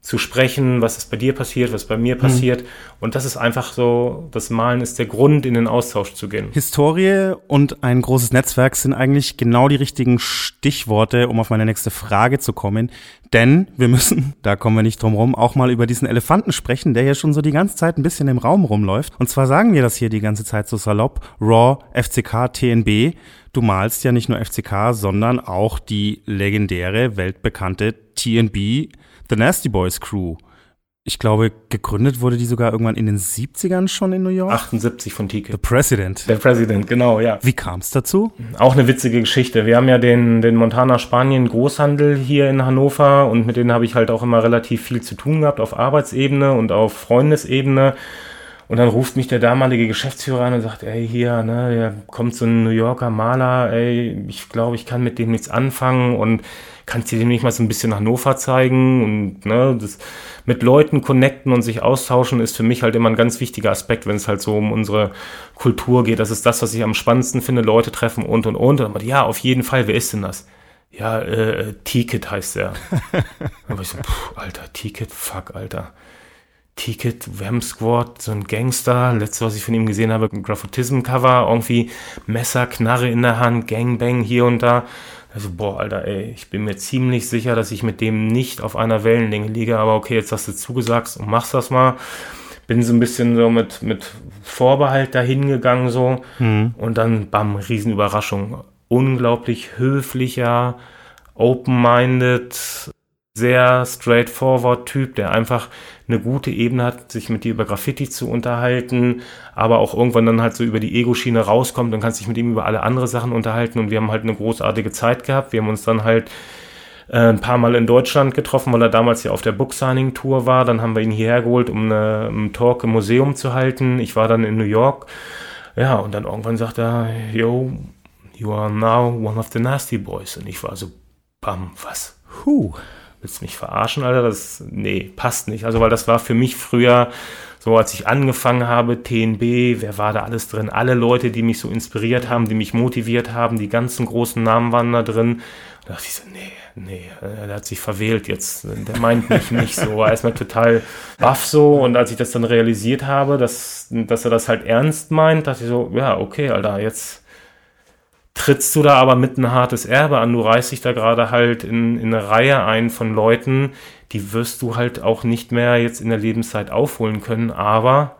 zu sprechen, was ist bei dir passiert, was bei mir passiert. Mhm. Und das ist einfach so, das Malen ist der Grund, in den Austausch zu gehen. Historie und ein großes Netzwerk sind eigentlich genau die richtigen Stichworte, um auf meine nächste Frage zu kommen. Denn wir müssen, da kommen wir nicht drum rum, auch mal über diesen Elefanten sprechen, der hier schon so die ganze Zeit ein bisschen im Raum rumläuft. Und zwar sagen wir das hier die ganze Zeit so salopp. Raw, FCK, TNB. Du malst ja nicht nur FCK, sondern auch die legendäre, weltbekannte TNB The Nasty Boys Crew. Ich glaube, gegründet wurde die sogar irgendwann in den 70ern schon in New York. 78 von Tike. The President. Der President, genau, ja. Wie kam es dazu? Auch eine witzige Geschichte. Wir haben ja den, den Montana Spanien Großhandel hier in Hannover und mit denen habe ich halt auch immer relativ viel zu tun gehabt auf Arbeitsebene und auf Freundesebene. Und dann ruft mich der damalige Geschäftsführer an und sagt, ey, hier, ne, da kommt so ein New Yorker Maler, ey, ich glaube, ich kann mit dem nichts anfangen und kannst du dir nicht mal so ein bisschen Hannover zeigen und ne, das mit Leuten connecten und sich austauschen ist für mich halt immer ein ganz wichtiger Aspekt, wenn es halt so um unsere Kultur geht. Das ist das, was ich am spannendsten finde, Leute treffen und und und. und ja, auf jeden Fall, wer ist denn das? Ja, äh, Ticket heißt er. war ich so, pff, Alter, Ticket, fuck, Alter. Ticket, Wham Squad, so ein Gangster. Letzte, was ich von ihm gesehen habe, ein Graphotism-Cover, irgendwie Messer, Knarre in der Hand, Gangbang hier und da. Also, boah, Alter, ey, ich bin mir ziemlich sicher, dass ich mit dem nicht auf einer Wellenlänge liege, aber okay, jetzt hast du zugesagt und machst das mal. Bin so ein bisschen so mit, mit Vorbehalt dahin gegangen, so. Mhm. Und dann, bam, Riesenüberraschung. Unglaublich höflicher, open-minded, sehr straightforward Typ, der einfach eine gute Ebene hat, sich mit dir über Graffiti zu unterhalten, aber auch irgendwann dann halt so über die Ego-Schiene rauskommt, dann kannst dich mit ihm über alle andere Sachen unterhalten und wir haben halt eine großartige Zeit gehabt. Wir haben uns dann halt äh, ein paar Mal in Deutschland getroffen, weil er damals ja auf der Book-Signing-Tour war. Dann haben wir ihn hierher geholt, um eine, einen Talk im Museum zu halten. Ich war dann in New York. Ja, und dann irgendwann sagt er, yo, you are now one of the nasty boys. Und ich war so, bam, was? Huh willst du mich verarschen, Alter? Das, nee, passt nicht. Also, weil das war für mich früher, so als ich angefangen habe, TNB, wer war da alles drin? Alle Leute, die mich so inspiriert haben, die mich motiviert haben, die ganzen großen Namen waren da drin. Da dachte ich so, nee, nee, äh, der hat sich verwählt jetzt. Der meint mich nicht so. War erstmal total baff so. Und als ich das dann realisiert habe, dass, dass er das halt ernst meint, dachte ich so, ja, okay, Alter, jetzt trittst du da aber mit ein hartes Erbe an. Du reißt dich da gerade halt in, in eine Reihe ein von Leuten, die wirst du halt auch nicht mehr jetzt in der Lebenszeit aufholen können, aber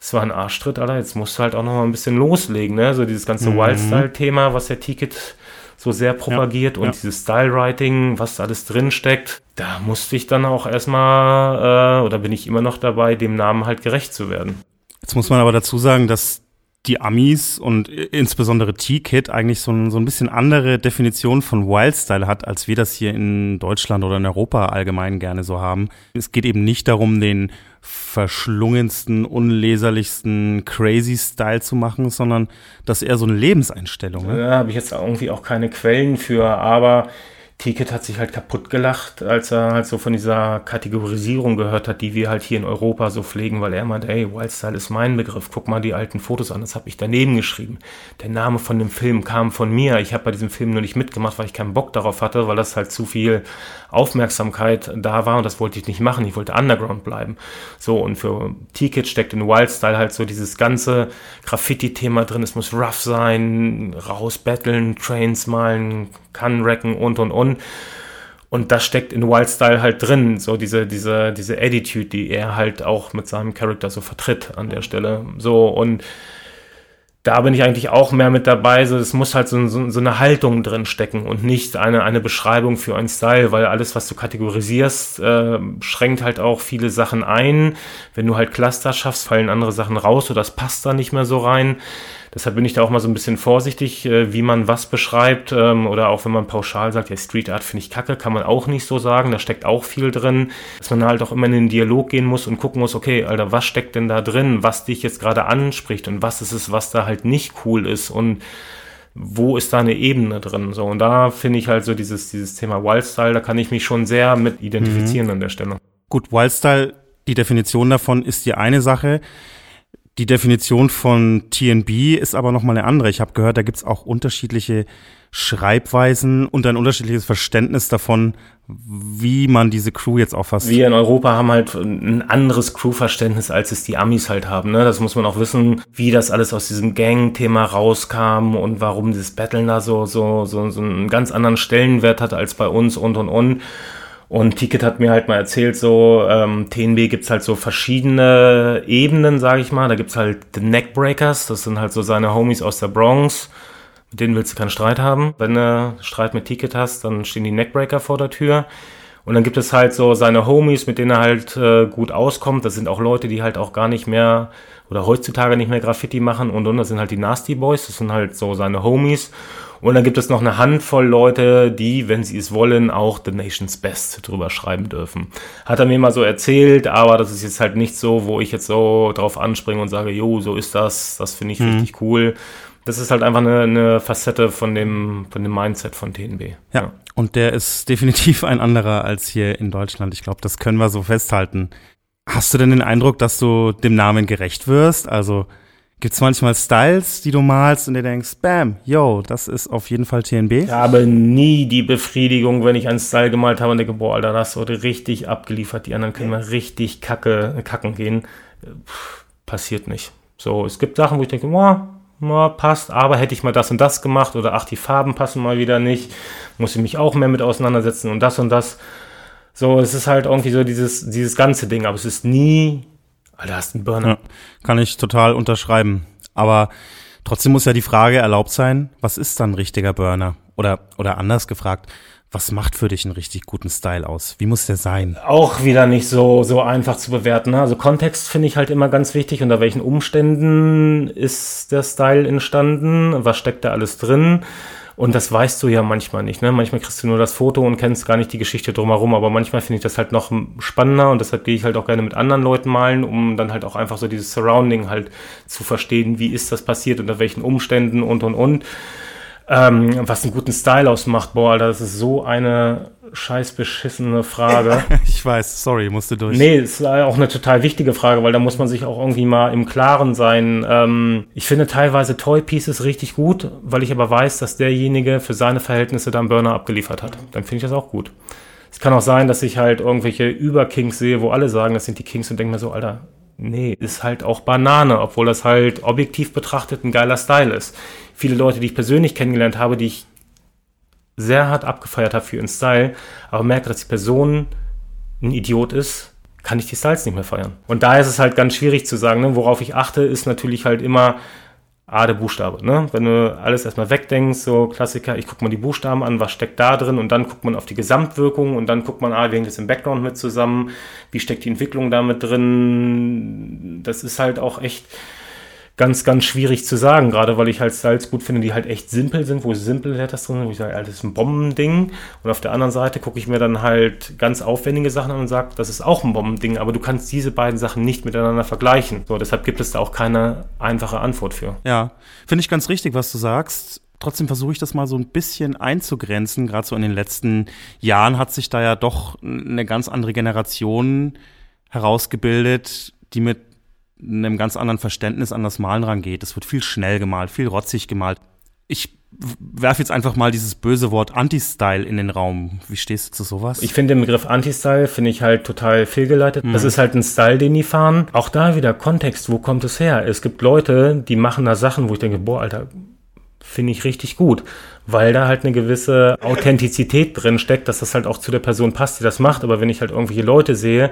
es war ein Arschtritt, Alter. Jetzt musst du halt auch noch mal ein bisschen loslegen, ne? So dieses ganze mhm. Wildstyle-Thema, was der Ticket so sehr propagiert ja, und ja. dieses Style-Writing, was alles drin steckt. Da musste ich dann auch erstmal, äh, oder bin ich immer noch dabei, dem Namen halt gerecht zu werden. Jetzt muss man aber dazu sagen, dass die Amis und insbesondere T-Kid eigentlich so ein, so ein bisschen andere Definition von Wildstyle hat, als wir das hier in Deutschland oder in Europa allgemein gerne so haben. Es geht eben nicht darum, den verschlungensten, unleserlichsten crazy Style zu machen, sondern das eher so eine Lebenseinstellung. Ne? Da habe ich jetzt irgendwie auch keine Quellen für, aber Ticket hat sich halt kaputt gelacht, als er halt so von dieser Kategorisierung gehört hat, die wir halt hier in Europa so pflegen, weil er meinte, ey, Wildstyle ist mein Begriff, guck mal die alten Fotos an, das habe ich daneben geschrieben. Der Name von dem Film kam von mir, ich habe bei diesem Film nur nicht mitgemacht, weil ich keinen Bock darauf hatte, weil das halt zu viel Aufmerksamkeit da war und das wollte ich nicht machen, ich wollte Underground bleiben. So, und für Ticket steckt in Wildstyle halt so dieses ganze Graffiti-Thema drin, es muss rough sein, raus battlen, Trains malen, kann wrecken und und und. Und das steckt in Wildstyle halt drin, so diese, diese, diese Attitude, die er halt auch mit seinem Charakter so vertritt an der Stelle. So, und da bin ich eigentlich auch mehr mit dabei. So, es muss halt so, so, so, eine Haltung drin stecken und nicht eine, eine Beschreibung für einen Style, weil alles, was du kategorisierst, äh, schränkt halt auch viele Sachen ein. Wenn du halt Cluster schaffst, fallen andere Sachen raus oder das passt da nicht mehr so rein. Deshalb bin ich da auch mal so ein bisschen vorsichtig, äh, wie man was beschreibt. Ähm, oder auch wenn man pauschal sagt, ja, Street Art finde ich kacke, kann man auch nicht so sagen. Da steckt auch viel drin. Dass man halt auch immer in den Dialog gehen muss und gucken muss, okay, Alter, was steckt denn da drin, was dich jetzt gerade anspricht und was ist es, was da halt nicht cool ist und wo ist da eine Ebene drin? So, und da finde ich halt so dieses, dieses Thema Wildstyle, da kann ich mich schon sehr mit identifizieren mhm. an der Stelle. Gut, Wildstyle, die Definition davon ist die eine Sache. Die Definition von TNB ist aber nochmal eine andere. Ich habe gehört, da gibt's auch unterschiedliche Schreibweisen und ein unterschiedliches Verständnis davon, wie man diese Crew jetzt auffasst. Wir in Europa haben halt ein anderes Crew-Verständnis, als es die Amis halt haben. Ne? Das muss man auch wissen, wie das alles aus diesem Gang-Thema rauskam und warum dieses Battlen da so, so, so, so einen ganz anderen Stellenwert hat als bei uns und und und. Und Ticket hat mir halt mal erzählt, so ähm, TNB gibt's halt so verschiedene Ebenen, sage ich mal. Da gibt's halt The Neckbreakers, das sind halt so seine Homies aus der Bronx. Mit denen willst du keinen Streit haben. Wenn du Streit mit Ticket hast, dann stehen die Neckbreaker vor der Tür. Und dann gibt es halt so seine Homies, mit denen er halt äh, gut auskommt. Das sind auch Leute, die halt auch gar nicht mehr oder heutzutage nicht mehr Graffiti machen und und das sind halt die Nasty Boys, das sind halt so seine Homies. Und dann gibt es noch eine Handvoll Leute, die, wenn sie es wollen, auch The Nation's Best drüber schreiben dürfen. Hat er mir mal so erzählt, aber das ist jetzt halt nicht so, wo ich jetzt so drauf anspringe und sage, jo, so ist das, das finde ich mhm. richtig cool. Das ist halt einfach eine, eine, Facette von dem, von dem Mindset von TNB. Ja, ja, und der ist definitiv ein anderer als hier in Deutschland. Ich glaube, das können wir so festhalten. Hast du denn den Eindruck, dass du dem Namen gerecht wirst? Also Gibt es manchmal Styles, die du malst und dir denkst, bam, yo, das ist auf jeden Fall TNB? Ich habe nie die Befriedigung, wenn ich einen Style gemalt habe und denke, boah, Alter, das wurde richtig abgeliefert, die anderen können mal richtig kacke, kacken gehen. Puh, passiert nicht. So, es gibt Sachen, wo ich denke, boah, boah, passt, aber hätte ich mal das und das gemacht oder ach, die Farben passen mal wieder nicht, muss ich mich auch mehr mit auseinandersetzen und das und das. So, es ist halt irgendwie so dieses, dieses ganze Ding, aber es ist nie Alter, hast einen Burner. Ja, kann ich total unterschreiben. Aber trotzdem muss ja die Frage erlaubt sein, was ist dann ein richtiger Burner? Oder, oder anders gefragt, was macht für dich einen richtig guten Style aus? Wie muss der sein? Auch wieder nicht so, so einfach zu bewerten. Ne? Also Kontext finde ich halt immer ganz wichtig. Unter welchen Umständen ist der Style entstanden? Was steckt da alles drin? Und das weißt du ja manchmal nicht. Ne? Manchmal kriegst du nur das Foto und kennst gar nicht die Geschichte drumherum. Aber manchmal finde ich das halt noch spannender und deshalb gehe ich halt auch gerne mit anderen Leuten malen, um dann halt auch einfach so dieses Surrounding halt zu verstehen. Wie ist das passiert, unter welchen Umständen und und und. Ähm, was einen guten Style ausmacht, boah, Alter, das ist so eine scheiß beschissene Frage. ich weiß, sorry, musste durch. Nee, ist auch eine total wichtige Frage, weil da muss man sich auch irgendwie mal im Klaren sein. Ähm, ich finde teilweise Toy Pieces richtig gut, weil ich aber weiß, dass derjenige für seine Verhältnisse dann Burner abgeliefert hat. Dann finde ich das auch gut. Es kann auch sein, dass ich halt irgendwelche Überkings sehe, wo alle sagen, das sind die Kings und denke mir so, Alter, nee, ist halt auch Banane, obwohl das halt objektiv betrachtet ein geiler Style ist. Viele Leute, die ich persönlich kennengelernt habe, die ich sehr hart abgefeiert habe für ihren Style, aber merke, dass die Person ein Idiot ist, kann ich die Styles nicht mehr feiern. Und da ist es halt ganz schwierig zu sagen, ne? worauf ich achte, ist natürlich halt immer, A, der Buchstabe. Ne? Wenn du alles erstmal wegdenkst, so Klassiker, ich gucke mal die Buchstaben an, was steckt da drin und dann guckt man auf die Gesamtwirkung und dann guckt man, ah, wie hängt das im Background mit zusammen, wie steckt die Entwicklung damit drin. Das ist halt auch echt ganz, ganz schwierig zu sagen, gerade weil ich halt Styles gut finde, die halt echt simpel sind, wo simpel Letters drin sind, wo ich sage, das ist ein Bombending. Und auf der anderen Seite gucke ich mir dann halt ganz aufwendige Sachen an und sage, das ist auch ein Bombending, aber du kannst diese beiden Sachen nicht miteinander vergleichen. So, deshalb gibt es da auch keine einfache Antwort für. Ja, finde ich ganz richtig, was du sagst. Trotzdem versuche ich das mal so ein bisschen einzugrenzen. Gerade so in den letzten Jahren hat sich da ja doch eine ganz andere Generation herausgebildet, die mit einem ganz anderen Verständnis an das Malen rangeht. Es wird viel schnell gemalt, viel rotzig gemalt. Ich werfe jetzt einfach mal dieses böse Wort Anti-Style in den Raum. Wie stehst du zu sowas? Ich finde den Begriff Anti-Style finde ich halt total fehlgeleitet. Mhm. Das ist halt ein Style, den die fahren. Auch da wieder Kontext, wo kommt es her? Es gibt Leute, die machen da Sachen, wo ich denke, boah, Alter, finde ich richtig gut, weil da halt eine gewisse Authentizität drin steckt, dass das halt auch zu der Person passt, die das macht. Aber wenn ich halt irgendwelche Leute sehe,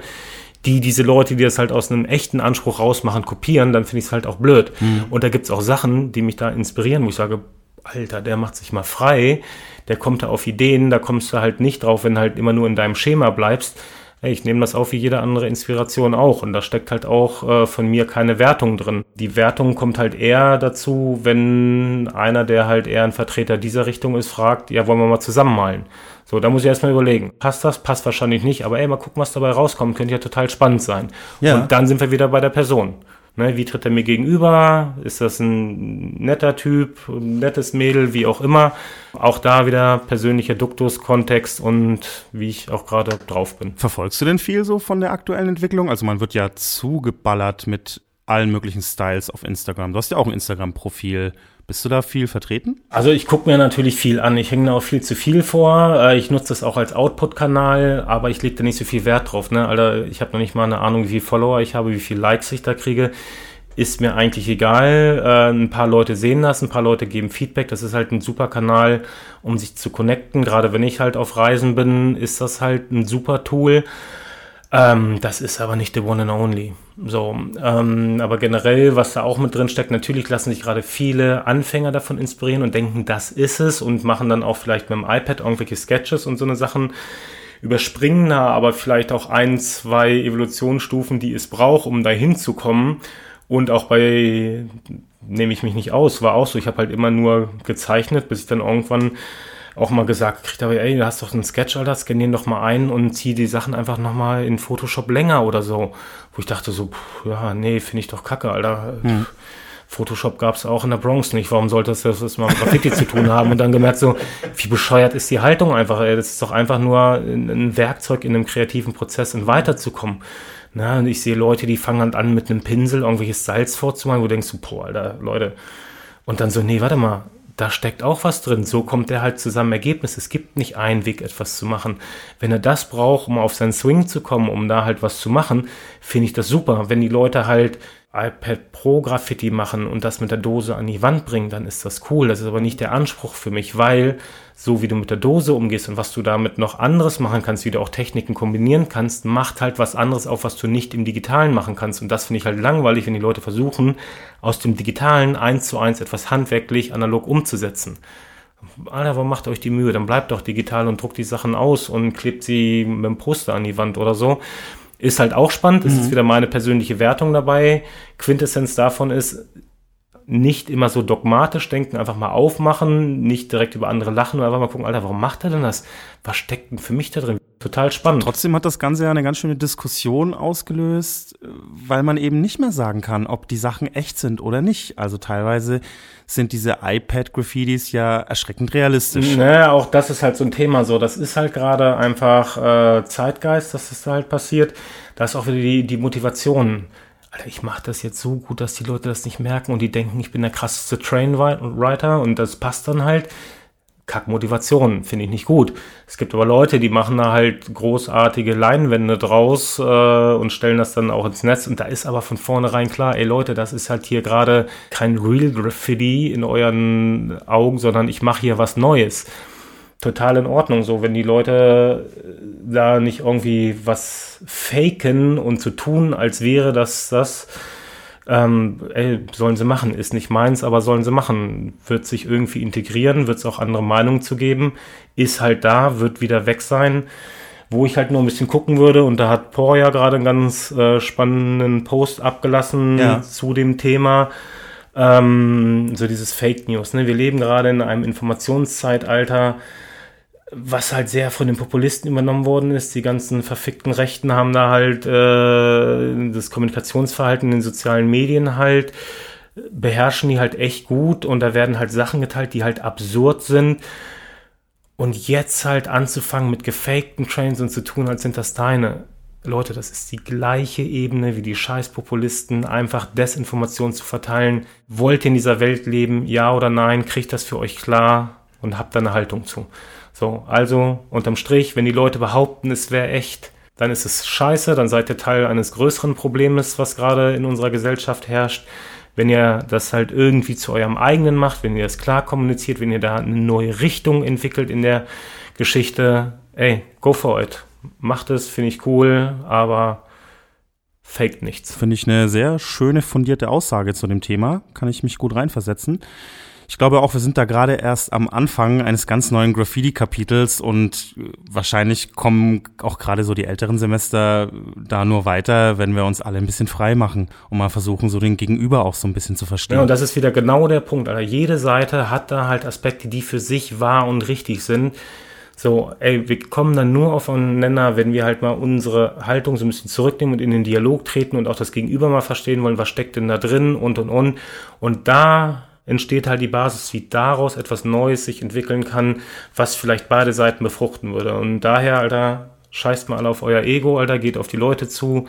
die diese Leute, die das halt aus einem echten Anspruch rausmachen, kopieren, dann finde ich es halt auch blöd. Mhm. Und da gibt's auch Sachen, die mich da inspirieren, wo ich sage, Alter, der macht sich mal frei, der kommt da auf Ideen, da kommst du halt nicht drauf, wenn du halt immer nur in deinem Schema bleibst. Ich nehme das auf wie jede andere Inspiration auch und da steckt halt auch äh, von mir keine Wertung drin. Die Wertung kommt halt eher dazu, wenn einer, der halt eher ein Vertreter dieser Richtung ist, fragt, ja, wollen wir mal zusammen malen? So, da muss ich erstmal überlegen, passt das? Passt wahrscheinlich nicht, aber ey, mal gucken, was dabei rauskommt, könnte ja total spannend sein. Ja. Und dann sind wir wieder bei der Person. Ne, wie tritt er mir gegenüber? Ist das ein netter Typ, ein nettes Mädel, wie auch immer? Auch da wieder persönlicher Duktus, Kontext und wie ich auch gerade drauf bin. Verfolgst du denn viel so von der aktuellen Entwicklung? Also man wird ja zugeballert mit allen möglichen Styles auf Instagram. Du hast ja auch ein Instagram-Profil. Bist du da viel vertreten? Also ich gucke mir natürlich viel an. Ich hänge da auch viel zu viel vor. Äh, ich nutze das auch als Output-Kanal, aber ich lege da nicht so viel Wert drauf. Ne? Alter, ich habe noch nicht mal eine Ahnung, wie viele Follower ich habe, wie viele Likes ich da kriege. Ist mir eigentlich egal. Äh, ein paar Leute sehen das, ein paar Leute geben Feedback. Das ist halt ein super Kanal, um sich zu connecten. Gerade wenn ich halt auf Reisen bin, ist das halt ein super Tool. Ähm, das ist aber nicht the one and only. So, ähm, aber generell, was da auch mit drin steckt, natürlich lassen sich gerade viele Anfänger davon inspirieren und denken, das ist es und machen dann auch vielleicht mit dem iPad irgendwelche Sketches und so eine Sachen überspringen aber vielleicht auch ein, zwei Evolutionsstufen, die es braucht, um da hinzukommen. Und auch bei, nehme ich mich nicht aus, war auch so, ich habe halt immer nur gezeichnet, bis ich dann irgendwann auch mal gesagt kriegt, aber ey, du hast doch einen Sketch, Alter, scan den doch mal ein und zieh die Sachen einfach nochmal in Photoshop länger oder so. Wo ich dachte so, pff, ja, nee, finde ich doch kacke, Alter. Hm. Photoshop gab es auch in der Bronx nicht. Warum sollte das das mal mit Graffiti zu tun haben? Und dann gemerkt so, wie bescheuert ist die Haltung einfach? Ey, das ist doch einfach nur ein Werkzeug in einem kreativen Prozess, um weiterzukommen. Na, und ich sehe Leute, die fangen dann an, mit einem Pinsel irgendwelches Salz vorzumalen, wo du denkst, boah, Alter, Leute. Und dann so, nee, warte mal, da steckt auch was drin. So kommt er halt zu seinem Ergebnis. Es gibt nicht einen Weg, etwas zu machen. Wenn er das braucht, um auf seinen Swing zu kommen, um da halt was zu machen, finde ich das super. Wenn die Leute halt iPad Pro Graffiti machen und das mit der Dose an die Wand bringen, dann ist das cool. Das ist aber nicht der Anspruch für mich, weil so wie du mit der Dose umgehst und was du damit noch anderes machen kannst, wie du auch Techniken kombinieren kannst, macht halt was anderes auf, was du nicht im Digitalen machen kannst. Und das finde ich halt langweilig, wenn die Leute versuchen, aus dem Digitalen eins zu eins etwas handwerklich analog umzusetzen. Alter, warum macht euch die Mühe? Dann bleibt doch digital und druckt die Sachen aus und klebt sie mit dem Poster an die Wand oder so. Ist halt auch spannend, das mhm. ist wieder meine persönliche Wertung dabei. Quintessenz davon ist, nicht immer so dogmatisch denken, einfach mal aufmachen, nicht direkt über andere lachen und einfach mal gucken, Alter, warum macht er denn das? Was steckt denn für mich da drin? Total spannend. Trotzdem hat das Ganze ja eine ganz schöne Diskussion ausgelöst, weil man eben nicht mehr sagen kann, ob die Sachen echt sind oder nicht. Also teilweise sind diese iPad-Graffitis ja erschreckend realistisch. Naja, auch das ist halt so ein Thema so. Das ist halt gerade einfach äh, Zeitgeist, dass das da halt passiert. Da ist auch wieder die, die Motivation Alter, ich mache das jetzt so gut, dass die Leute das nicht merken und die denken, ich bin der krasseste Trainwriter und das passt dann halt. Kackmotivation, finde ich nicht gut. Es gibt aber Leute, die machen da halt großartige Leinwände draus äh, und stellen das dann auch ins Netz und da ist aber von vornherein klar, ey Leute, das ist halt hier gerade kein Real Graffiti in euren Augen, sondern ich mache hier was Neues total in Ordnung, so wenn die Leute äh, da nicht irgendwie was faken und zu tun, als wäre das das, ähm, ey, sollen sie machen, ist nicht meins, aber sollen sie machen, wird sich irgendwie integrieren, wird es auch andere Meinungen zu geben, ist halt da, wird wieder weg sein. Wo ich halt nur ein bisschen gucken würde, und da hat Por ja gerade einen ganz äh, spannenden Post abgelassen ja. zu dem Thema, ähm, so dieses Fake News. Ne? Wir leben gerade in einem Informationszeitalter, was halt sehr von den Populisten übernommen worden ist. Die ganzen verfickten Rechten haben da halt äh, das Kommunikationsverhalten in den sozialen Medien halt beherrschen die halt echt gut und da werden halt Sachen geteilt, die halt absurd sind. Und jetzt halt anzufangen mit gefakten Trains und zu tun, als sind das deine. Leute, das ist die gleiche Ebene wie die Scheißpopulisten, einfach Desinformation zu verteilen. Wollt ihr in dieser Welt leben? Ja oder nein? Kriegt das für euch klar und habt da eine Haltung zu. So, also unterm Strich, wenn die Leute behaupten, es wäre echt, dann ist es scheiße, dann seid ihr Teil eines größeren Problems, was gerade in unserer Gesellschaft herrscht. Wenn ihr das halt irgendwie zu eurem eigenen macht, wenn ihr es klar kommuniziert, wenn ihr da eine neue Richtung entwickelt in der Geschichte, ey, go for it. Macht es, finde ich cool, aber faked nichts. Finde ich eine sehr schöne, fundierte Aussage zu dem Thema. Kann ich mich gut reinversetzen. Ich glaube auch, wir sind da gerade erst am Anfang eines ganz neuen Graffiti-Kapitels und wahrscheinlich kommen auch gerade so die älteren Semester da nur weiter, wenn wir uns alle ein bisschen frei machen und mal versuchen, so den Gegenüber auch so ein bisschen zu verstehen. Ja, und das ist wieder genau der Punkt. Also jede Seite hat da halt Aspekte, die für sich wahr und richtig sind. So, ey, wir kommen dann nur auf einen Nenner, wenn wir halt mal unsere Haltung so ein bisschen zurücknehmen und in den Dialog treten und auch das Gegenüber mal verstehen wollen, was steckt denn da drin und und und. Und da entsteht halt die Basis, wie daraus etwas Neues sich entwickeln kann, was vielleicht beide Seiten befruchten würde. Und daher, Alter, scheißt mal alle auf euer Ego, Alter, geht auf die Leute zu.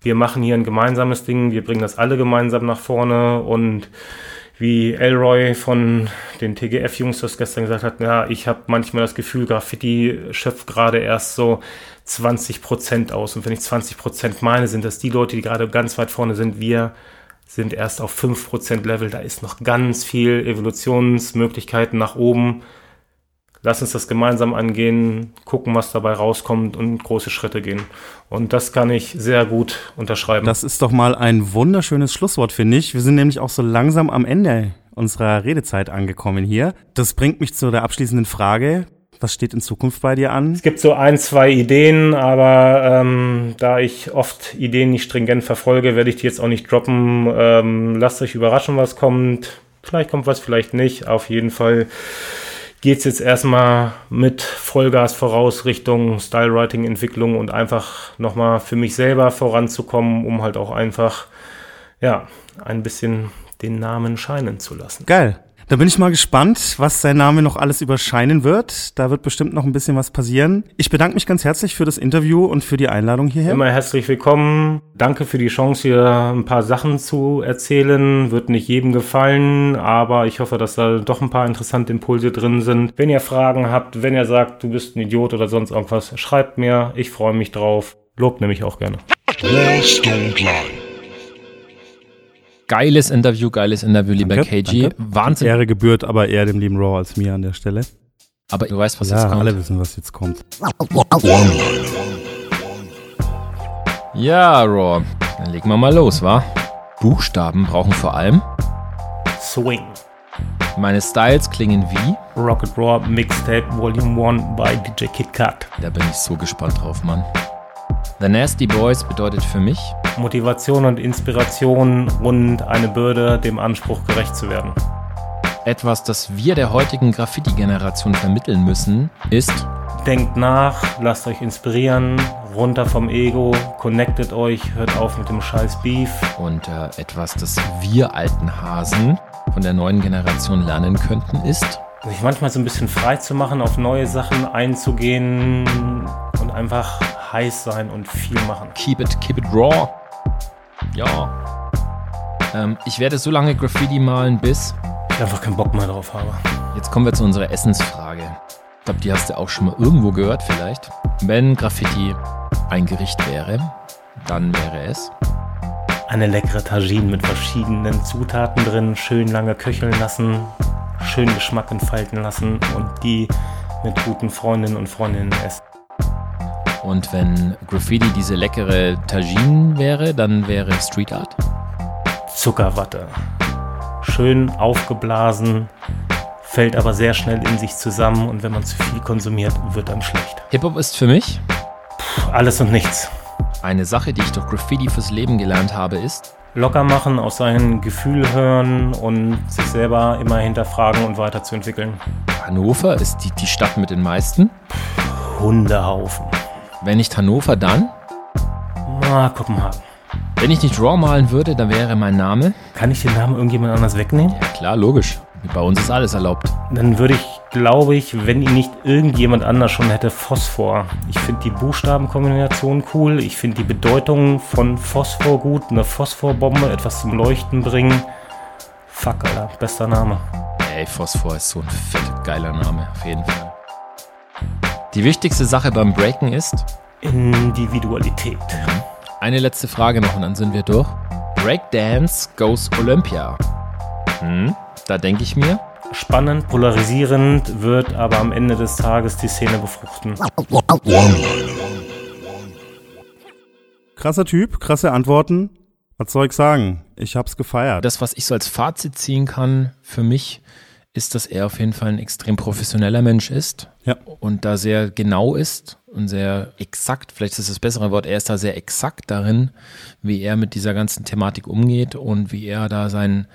Wir machen hier ein gemeinsames Ding, wir bringen das alle gemeinsam nach vorne und wie Elroy von den TGF-Jungs das gestern gesagt hat, ja, ich habe manchmal das Gefühl, Graffiti schöpft gerade erst so 20 Prozent aus. Und wenn ich 20 Prozent meine, sind das die Leute, die gerade ganz weit vorne sind. Wir sind erst auf 5% Level. Da ist noch ganz viel Evolutionsmöglichkeiten nach oben. Lass uns das gemeinsam angehen, gucken, was dabei rauskommt und große Schritte gehen. Und das kann ich sehr gut unterschreiben. Das ist doch mal ein wunderschönes Schlusswort, finde ich. Wir sind nämlich auch so langsam am Ende unserer Redezeit angekommen hier. Das bringt mich zu der abschließenden Frage. Was steht in Zukunft bei dir an? Es gibt so ein, zwei Ideen, aber ähm, da ich oft Ideen nicht stringent verfolge, werde ich die jetzt auch nicht droppen. Ähm, lasst euch überraschen, was kommt. Vielleicht kommt was, vielleicht nicht. Auf jeden Fall geht es jetzt erstmal mit Vollgas voraus Richtung Stylewriting-Entwicklung und einfach nochmal für mich selber voranzukommen, um halt auch einfach, ja, ein bisschen den Namen scheinen zu lassen. Geil. Da bin ich mal gespannt, was sein Name noch alles überscheinen wird. Da wird bestimmt noch ein bisschen was passieren. Ich bedanke mich ganz herzlich für das Interview und für die Einladung hierher. Immer herzlich willkommen. Danke für die Chance, hier ein paar Sachen zu erzählen. Wird nicht jedem gefallen, aber ich hoffe, dass da doch ein paar interessante Impulse drin sind. Wenn ihr Fragen habt, wenn ihr sagt, du bist ein Idiot oder sonst irgendwas, schreibt mir. Ich freue mich drauf. Lob nämlich auch gerne. Don't lie. Geiles Interview, geiles Interview, lieber Danke, KG. danke. Wahnsinn. Ehre gebührt aber eher dem lieben Raw als mir an der Stelle. Aber du weißt, was ja, jetzt kommt. alle wissen, was jetzt kommt. Ja, Raw. Dann legen wir mal los, wa? Buchstaben brauchen vor allem. Swing. Meine Styles klingen wie. Rocket Raw Mixtape Volume 1 by DJ Kid Cut. Da bin ich so gespannt drauf, Mann. The Nasty Boys bedeutet für mich. Motivation und Inspiration und eine Bürde, dem Anspruch gerecht zu werden. Etwas, das wir der heutigen Graffiti-Generation vermitteln müssen, ist. Denkt nach, lasst euch inspirieren, runter vom Ego, connectet euch, hört auf mit dem scheiß Beef. Und äh, etwas, das wir alten Hasen von der neuen Generation lernen könnten, ist. Sich manchmal so ein bisschen frei zu machen, auf neue Sachen einzugehen und einfach heiß sein und viel machen. Keep it, keep it raw. Ja. Ähm, ich werde so lange Graffiti malen, bis. Ich einfach keinen Bock mehr drauf habe. Jetzt kommen wir zu unserer Essensfrage. Ich glaube, die hast du auch schon mal irgendwo gehört, vielleicht. Wenn Graffiti ein Gericht wäre, dann wäre es. Eine leckere Tagine mit verschiedenen Zutaten drin, schön lange köcheln lassen, schön Geschmack entfalten lassen und die mit guten Freundinnen und Freundinnen essen. Und wenn Graffiti diese leckere Tagine wäre, dann wäre Street Art. Zuckerwatte. Schön aufgeblasen, fällt aber sehr schnell in sich zusammen und wenn man zu viel konsumiert, wird dann schlecht. Hip-Hop ist für mich Puh, alles und nichts. eine Sache, die ich durch Graffiti fürs Leben gelernt habe, ist. Locker machen, auf sein Gefühl hören und sich selber immer hinterfragen und weiterzuentwickeln. Hannover ist die, die Stadt mit den meisten. Hundehaufen. Wenn nicht Hannover, dann Na, Kopenhagen. Wenn ich nicht Raw malen würde, dann wäre mein Name. Kann ich den Namen irgendjemand anders wegnehmen? Ja, klar, logisch. Bei uns ist alles erlaubt. Dann würde ich, glaube ich, wenn ihn nicht irgendjemand anders schon hätte, Phosphor. Ich finde die Buchstabenkombination cool. Ich finde die Bedeutung von Phosphor gut. Eine Phosphorbombe, etwas zum Leuchten bringen. Fuck, Alter. Bester Name. Ey, Phosphor ist so ein fett geiler Name, auf jeden Fall. Die wichtigste Sache beim Breaken ist, Individualität. eine letzte Frage noch und dann sind wir durch. Breakdance goes Olympia. Hm, da denke ich mir, Spannend, polarisierend, wird aber am Ende des Tages die Szene befruchten. Krasser Typ, krasse Antworten. Was soll ich sagen? Ich hab's gefeiert. das, was ich so als Fazit ziehen kann für mich, ist, dass er auf jeden Fall ein extrem professioneller Mensch ist Ja. und da sehr genau ist und sehr exakt, vielleicht ist das das bessere Wort, er ist da sehr exakt darin, wie er mit dieser ganzen Thematik umgeht und wie er da sein,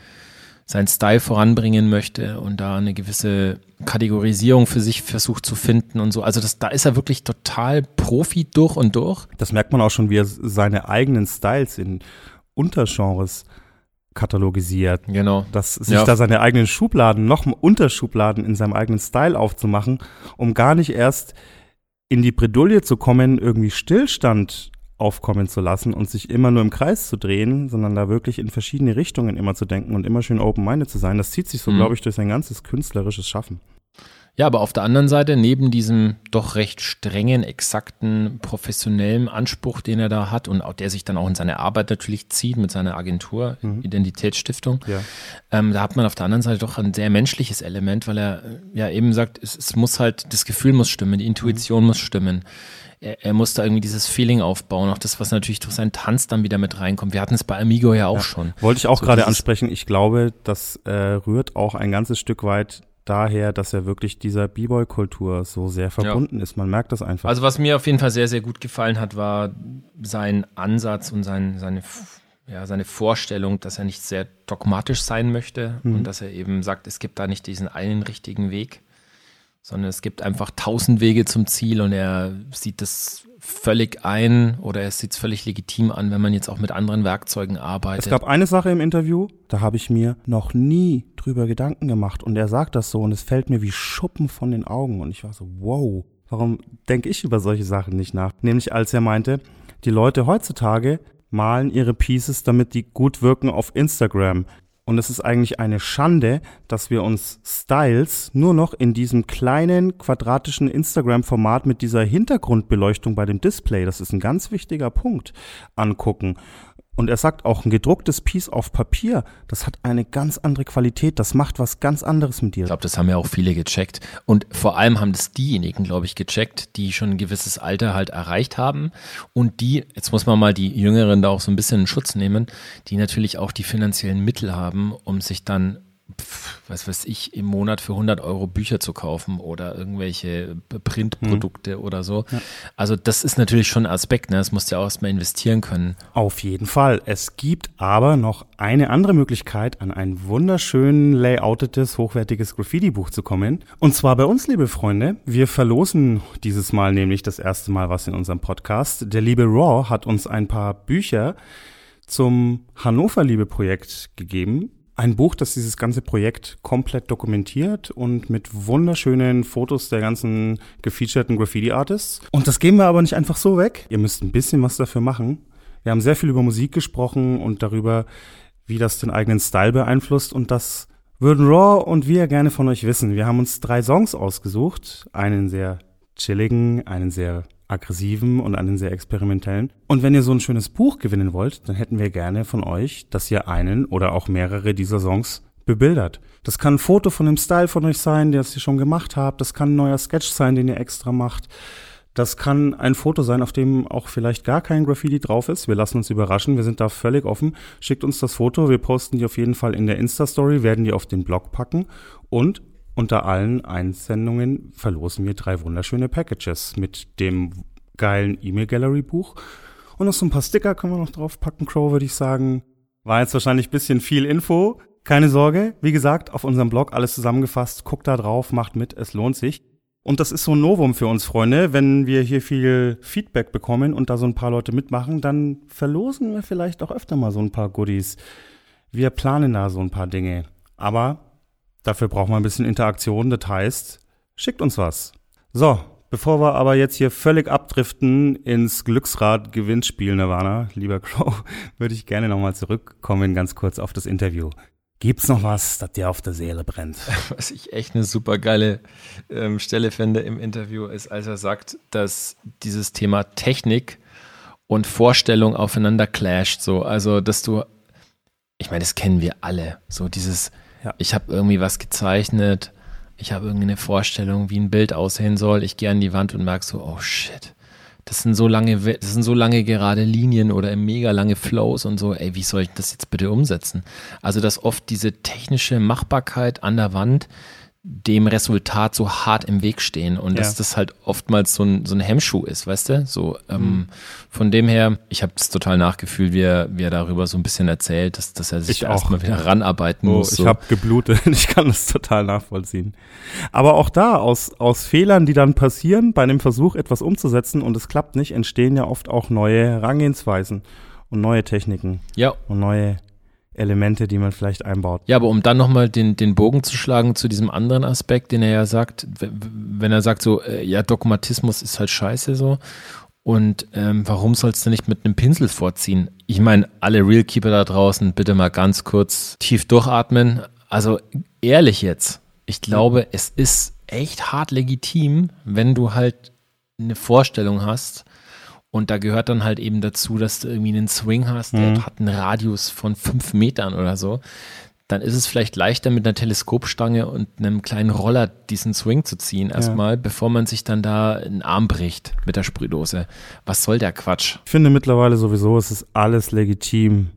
sein Style voranbringen möchte und da eine gewisse Kategorisierung für sich versucht zu finden und so. Also das, da ist er wirklich total Profi durch und durch. Das merkt man auch schon, wie er seine eigenen Styles in Untergenres katalogisiert. Genau. Dass sich Ja. da seine eigenen Schubladen, noch Unterschubladen in seinem eigenen Style aufzumachen, um gar nicht erst in die Bredouille zu kommen, irgendwie Stillstand aufkommen zu lassen und sich immer nur im Kreis zu drehen, sondern da wirklich in verschiedene Richtungen immer zu denken und immer schön open-minded zu sein. Das zieht sich so, Mhm. glaube ich, durch sein ganzes künstlerisches Schaffen. Ja, aber auf der anderen Seite, neben diesem doch recht strengen, exakten, professionellen Anspruch, den er da hat und auch der sich dann auch in seine Arbeit natürlich zieht mit seiner Agentur, Identitätsstiftung, Ja. ähm, da hat man auf der anderen Seite doch ein sehr menschliches Element, weil er äh, ja eben sagt, es, es muss halt, das Gefühl muss stimmen, die Intuition muss stimmen. Er, er muss da irgendwie dieses Feeling aufbauen, auch das, was natürlich durch seinen Tanz dann wieder mit reinkommt. Wir hatten es bei Amigo ja auch schon. Wollte ich auch So gerade ansprechen. Ich glaube, das äh, rührt auch ein ganzes Stück weit daher, dass er wirklich dieser B-Boy-Kultur so sehr verbunden ist. Man merkt das einfach. Also was mir auf jeden Fall sehr, sehr gut gefallen hat, war sein Ansatz und sein, seine, ja, seine Vorstellung, dass er nicht sehr dogmatisch sein möchte und dass er eben sagt, es gibt da nicht diesen einen richtigen Weg, sondern es gibt einfach tausend Wege zum Ziel und er sieht das völlig ein oder er sieht es völlig legitim an, wenn man jetzt auch mit anderen Werkzeugen arbeitet. es gab eine Sache im Interview, da habe ich mir noch nie drüber Gedanken gemacht. Und er sagt das so und es fällt mir wie Schuppen von den Augen. Und ich war so, wow, warum denke ich über solche Sachen nicht nach? Nämlich als er meinte, die Leute heutzutage malen ihre Pieces, damit die gut wirken auf Instagram. Und es ist eigentlich eine Schande, dass wir uns Styles nur noch in diesem kleinen quadratischen Instagram-Format mit dieser Hintergrundbeleuchtung bei dem Display, das ist ein ganz wichtiger Punkt, angucken. Und er sagt auch, ein gedrucktes Piece auf Papier, das hat eine ganz andere Qualität, das macht was ganz anderes mit dir. Ich glaube, das haben ja auch viele gecheckt. Und vor allem haben das diejenigen, glaube ich, gecheckt, die schon ein gewisses Alter halt erreicht haben. Und die, jetzt muss man mal die Jüngeren da auch so ein bisschen in Schutz nehmen, die natürlich auch die finanziellen Mittel haben, um sich dann, was weiß ich, im Monat für 100 Euro Bücher zu kaufen oder irgendwelche Printprodukte oder so. Also das ist natürlich schon ein Aspekt, ne? Das musst du ja auch erstmal investieren können. Auf jeden Fall. Es gibt aber noch eine andere Möglichkeit, an ein wunderschön layoutetes, hochwertiges Graffiti-Buch zu kommen. Und zwar bei uns, liebe Freunde. Wir verlosen dieses Mal nämlich das erste Mal was in unserem Podcast. Der liebe Raw hat uns ein paar Bücher zum Hannover-Liebe-Projekt gegeben. Ein Buch, das dieses ganze Projekt komplett dokumentiert und mit wunderschönen Fotos der ganzen gefeaturten Graffiti-Artists. Und das geben wir aber nicht einfach so weg. Ihr müsst ein bisschen was dafür machen. Wir haben sehr viel über Musik gesprochen und darüber, wie das den eigenen Style beeinflusst. Und das würden Raw und wir gerne von euch wissen. Wir haben uns drei Songs ausgesucht. Einen sehr chilligen, einen sehr aggressiven und einen sehr experimentellen. Und wenn ihr so ein schönes Buch gewinnen wollt, dann hätten wir gerne von euch, dass ihr einen oder auch mehrere dieser Songs bebildert. Das kann ein Foto von dem Style von euch sein, das ihr schon gemacht habt. Das kann ein neuer Sketch sein, den ihr extra macht. Das kann ein Foto sein, auf dem auch vielleicht gar kein Graffiti drauf ist. Wir lassen uns überraschen. Wir sind da völlig offen. Schickt uns das Foto. Wir posten die auf jeden Fall in der Insta-Story, werden die auf den Blog packen und unter allen Einsendungen verlosen wir drei wunderschöne Packages mit dem geilen E-Mail-Gallery-Buch. Und noch so ein paar Sticker können wir noch draufpacken, Crow, würde ich sagen. War jetzt wahrscheinlich ein bisschen viel Info. Keine Sorge. Wie gesagt, auf unserem Blog alles zusammengefasst. Guckt da drauf, macht mit. Es lohnt sich. Und das ist so ein Novum für uns, Freunde. Wenn wir hier viel Feedback bekommen und da so ein paar Leute mitmachen, dann verlosen wir vielleicht auch öfter mal so ein paar Goodies. Wir planen da so ein paar Dinge. Aber dafür brauchen wir ein bisschen Interaktion. Das heißt, schickt uns was. So, bevor wir aber jetzt hier völlig abdriften ins Glücksrad-Gewinnspiel, Nirvana, lieber Crow, würde ich gerne nochmal zurückkommen, ganz kurz auf das Interview. Gibt's noch was, das dir auf der Seele brennt? Was ich echt eine super geile ähm, Stelle finde im Interview, ist, als er sagt, dass dieses Thema Technik und Vorstellung aufeinander clasht. So, also, dass du, ich meine, das kennen wir alle. So dieses, Ja. ich habe irgendwie was gezeichnet, ich habe irgendwie eine Vorstellung, wie ein Bild aussehen soll. Ich gehe an die Wand und merke so, oh shit. Das sind so lange, das sind so lange gerade Linien oder mega lange Flows und so. Ey, wie soll ich das jetzt bitte umsetzen? Also, dass oft diese technische Machbarkeit an der Wand dem Resultat so hart im Weg stehen und dass Ja. das halt oftmals so ein, so ein Hemmschuh ist, weißt du? So, Mhm. ähm, von dem her, ich habe es total nachgefühlt, wie er, wie er darüber so ein bisschen erzählt, dass, dass er sich Ich erstmal wieder ranarbeiten Oh, muss. ich so. habe geblutet. Ich kann das total nachvollziehen. Aber auch da, aus, aus Fehlern, die dann passieren, bei einem Versuch, etwas umzusetzen und es klappt nicht, entstehen ja oft auch neue Herangehensweisen und neue Techniken ja, und neue Elemente, die man vielleicht einbaut. Ja, aber um dann nochmal den, den Bogen zu schlagen zu diesem anderen Aspekt, den er ja sagt, wenn er sagt so, äh, ja, Dogmatismus ist halt scheiße so und ähm, warum sollst du nicht mit einem Pinsel vorziehen? Ich meine, alle Realkeeper da draußen, bitte mal ganz kurz tief durchatmen. Also ehrlich jetzt, ich glaube, es ist echt hart legitim, wenn du halt eine Vorstellung hast, und da gehört dann halt eben dazu, dass du irgendwie einen Swing hast, der hat einen Radius von fünf Metern oder so. Dann ist es vielleicht leichter mit einer Teleskopstange und einem kleinen Roller diesen Swing zu ziehen erstmal, bevor man sich dann da einen Arm bricht mit der Sprühdose. Was soll der Quatsch? Ich finde mittlerweile sowieso, es ist alles legitim,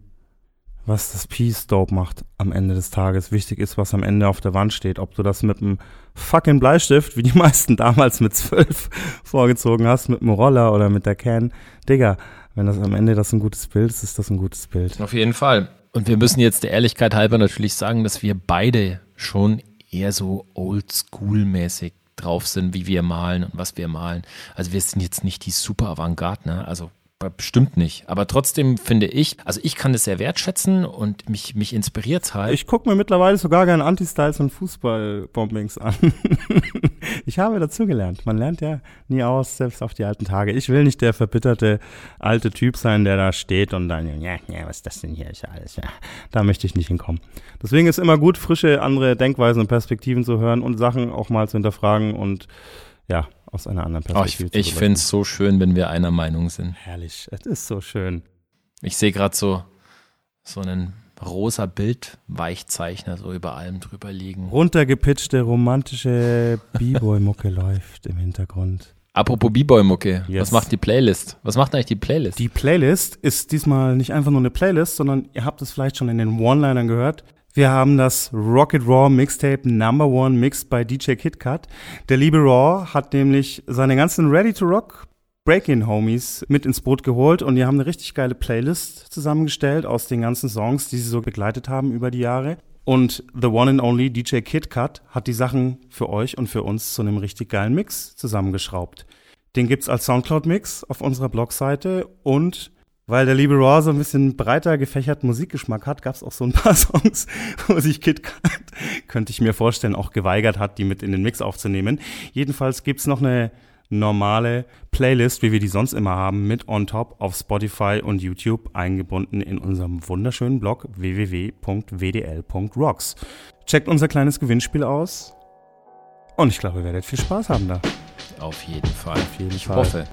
was das Peace Dope macht am Ende des Tages. Wichtig ist, was am Ende auf der Wand steht. Ob du das mit einem fucking Bleistift, wie die meisten damals mit zwölf vorgezogen hast, mit einem Roller oder mit der Can. Digga, wenn das am Ende das ein gutes Bild ist, ist das ein gutes Bild. Auf jeden Fall. Und wir müssen jetzt der Ehrlichkeit halber natürlich sagen, dass wir beide schon eher so oldschool-mäßig drauf sind, wie wir malen und was wir malen. Also wir sind jetzt nicht die super Avantgarde, ne? Also bestimmt nicht. Aber trotzdem finde ich, also ich kann das sehr wertschätzen und mich, mich inspiriert halt. Ich gucke mir mittlerweile sogar gerne Anti-Styles und Fußball-Bombings an. ich habe dazugelernt. Man lernt ja nie aus, selbst auf die alten Tage. Ich will nicht der verbitterte alte Typ sein, der da steht und dann, ja, ja, was ist das denn hier? Ja alles, ja. Da möchte ich nicht hinkommen. Deswegen ist immer gut, frische andere Denkweisen und Perspektiven zu hören und Sachen auch mal zu hinterfragen und ja, aus einer anderen Oh, ich Perspektive zu ich beleuchten. finde es so schön, wenn wir einer Meinung sind. Herrlich, es ist so schön. Ich sehe gerade so, so einen rosa Bildweichzeichner so über allem drüber liegen. Runtergepitchte, romantische B-Boy-Mucke läuft im Hintergrund. Apropos B-Boy-Mucke, Yes. was macht die Playlist? Was macht eigentlich die Playlist? Die Playlist ist diesmal nicht einfach nur eine Playlist, sondern ihr habt es vielleicht schon in den One-Linern gehört. Wir haben das Rocket Raw Mixtape Number One mixed by DJ Kid Cut. Der liebe Raw hat nämlich seine ganzen Ready to Rock Break-In-Homies mit ins Boot geholt und die haben eine richtig geile Playlist zusammengestellt aus den ganzen Songs, die sie so begleitet haben über die Jahre. Und The One and Only DJ Kid Cut hat die Sachen für euch und für uns zu einem richtig geilen Mix zusammengeschraubt. Den gibt's als Soundcloud-Mix auf unserer Blogseite und weil der liebe Raw so ein bisschen breiter gefächerten Musikgeschmack hat, gab's auch so ein paar Songs, wo sich Kid Cut, könnte ich mir vorstellen, auch geweigert hat, die mit in den Mix aufzunehmen. Jedenfalls gibt's noch eine normale Playlist, wie wir die sonst immer haben, mit On Top auf Spotify und YouTube eingebunden in unserem wunderschönen Blog www.wdl.rocks. Checkt unser kleines Gewinnspiel aus und ich glaube, ihr werdet viel Spaß haben da. Auf jeden Fall. Auf jeden ich Fall. hoffe.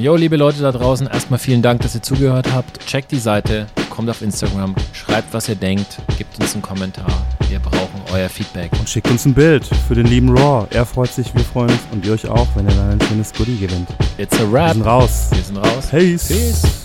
Jo, liebe Leute da draußen, erstmal vielen Dank, dass ihr zugehört habt. Checkt die Seite, kommt auf Instagram, schreibt, was ihr denkt, gebt uns einen Kommentar. Wir brauchen euer Feedback. Und schickt uns ein Bild für den lieben Raw. Er freut sich, wir freuen uns und ihr euch auch, wenn er dann ein schönes Goodie gewinnt. It's a Wir wrap. sind raus. Wir sind raus. Peace. Peace.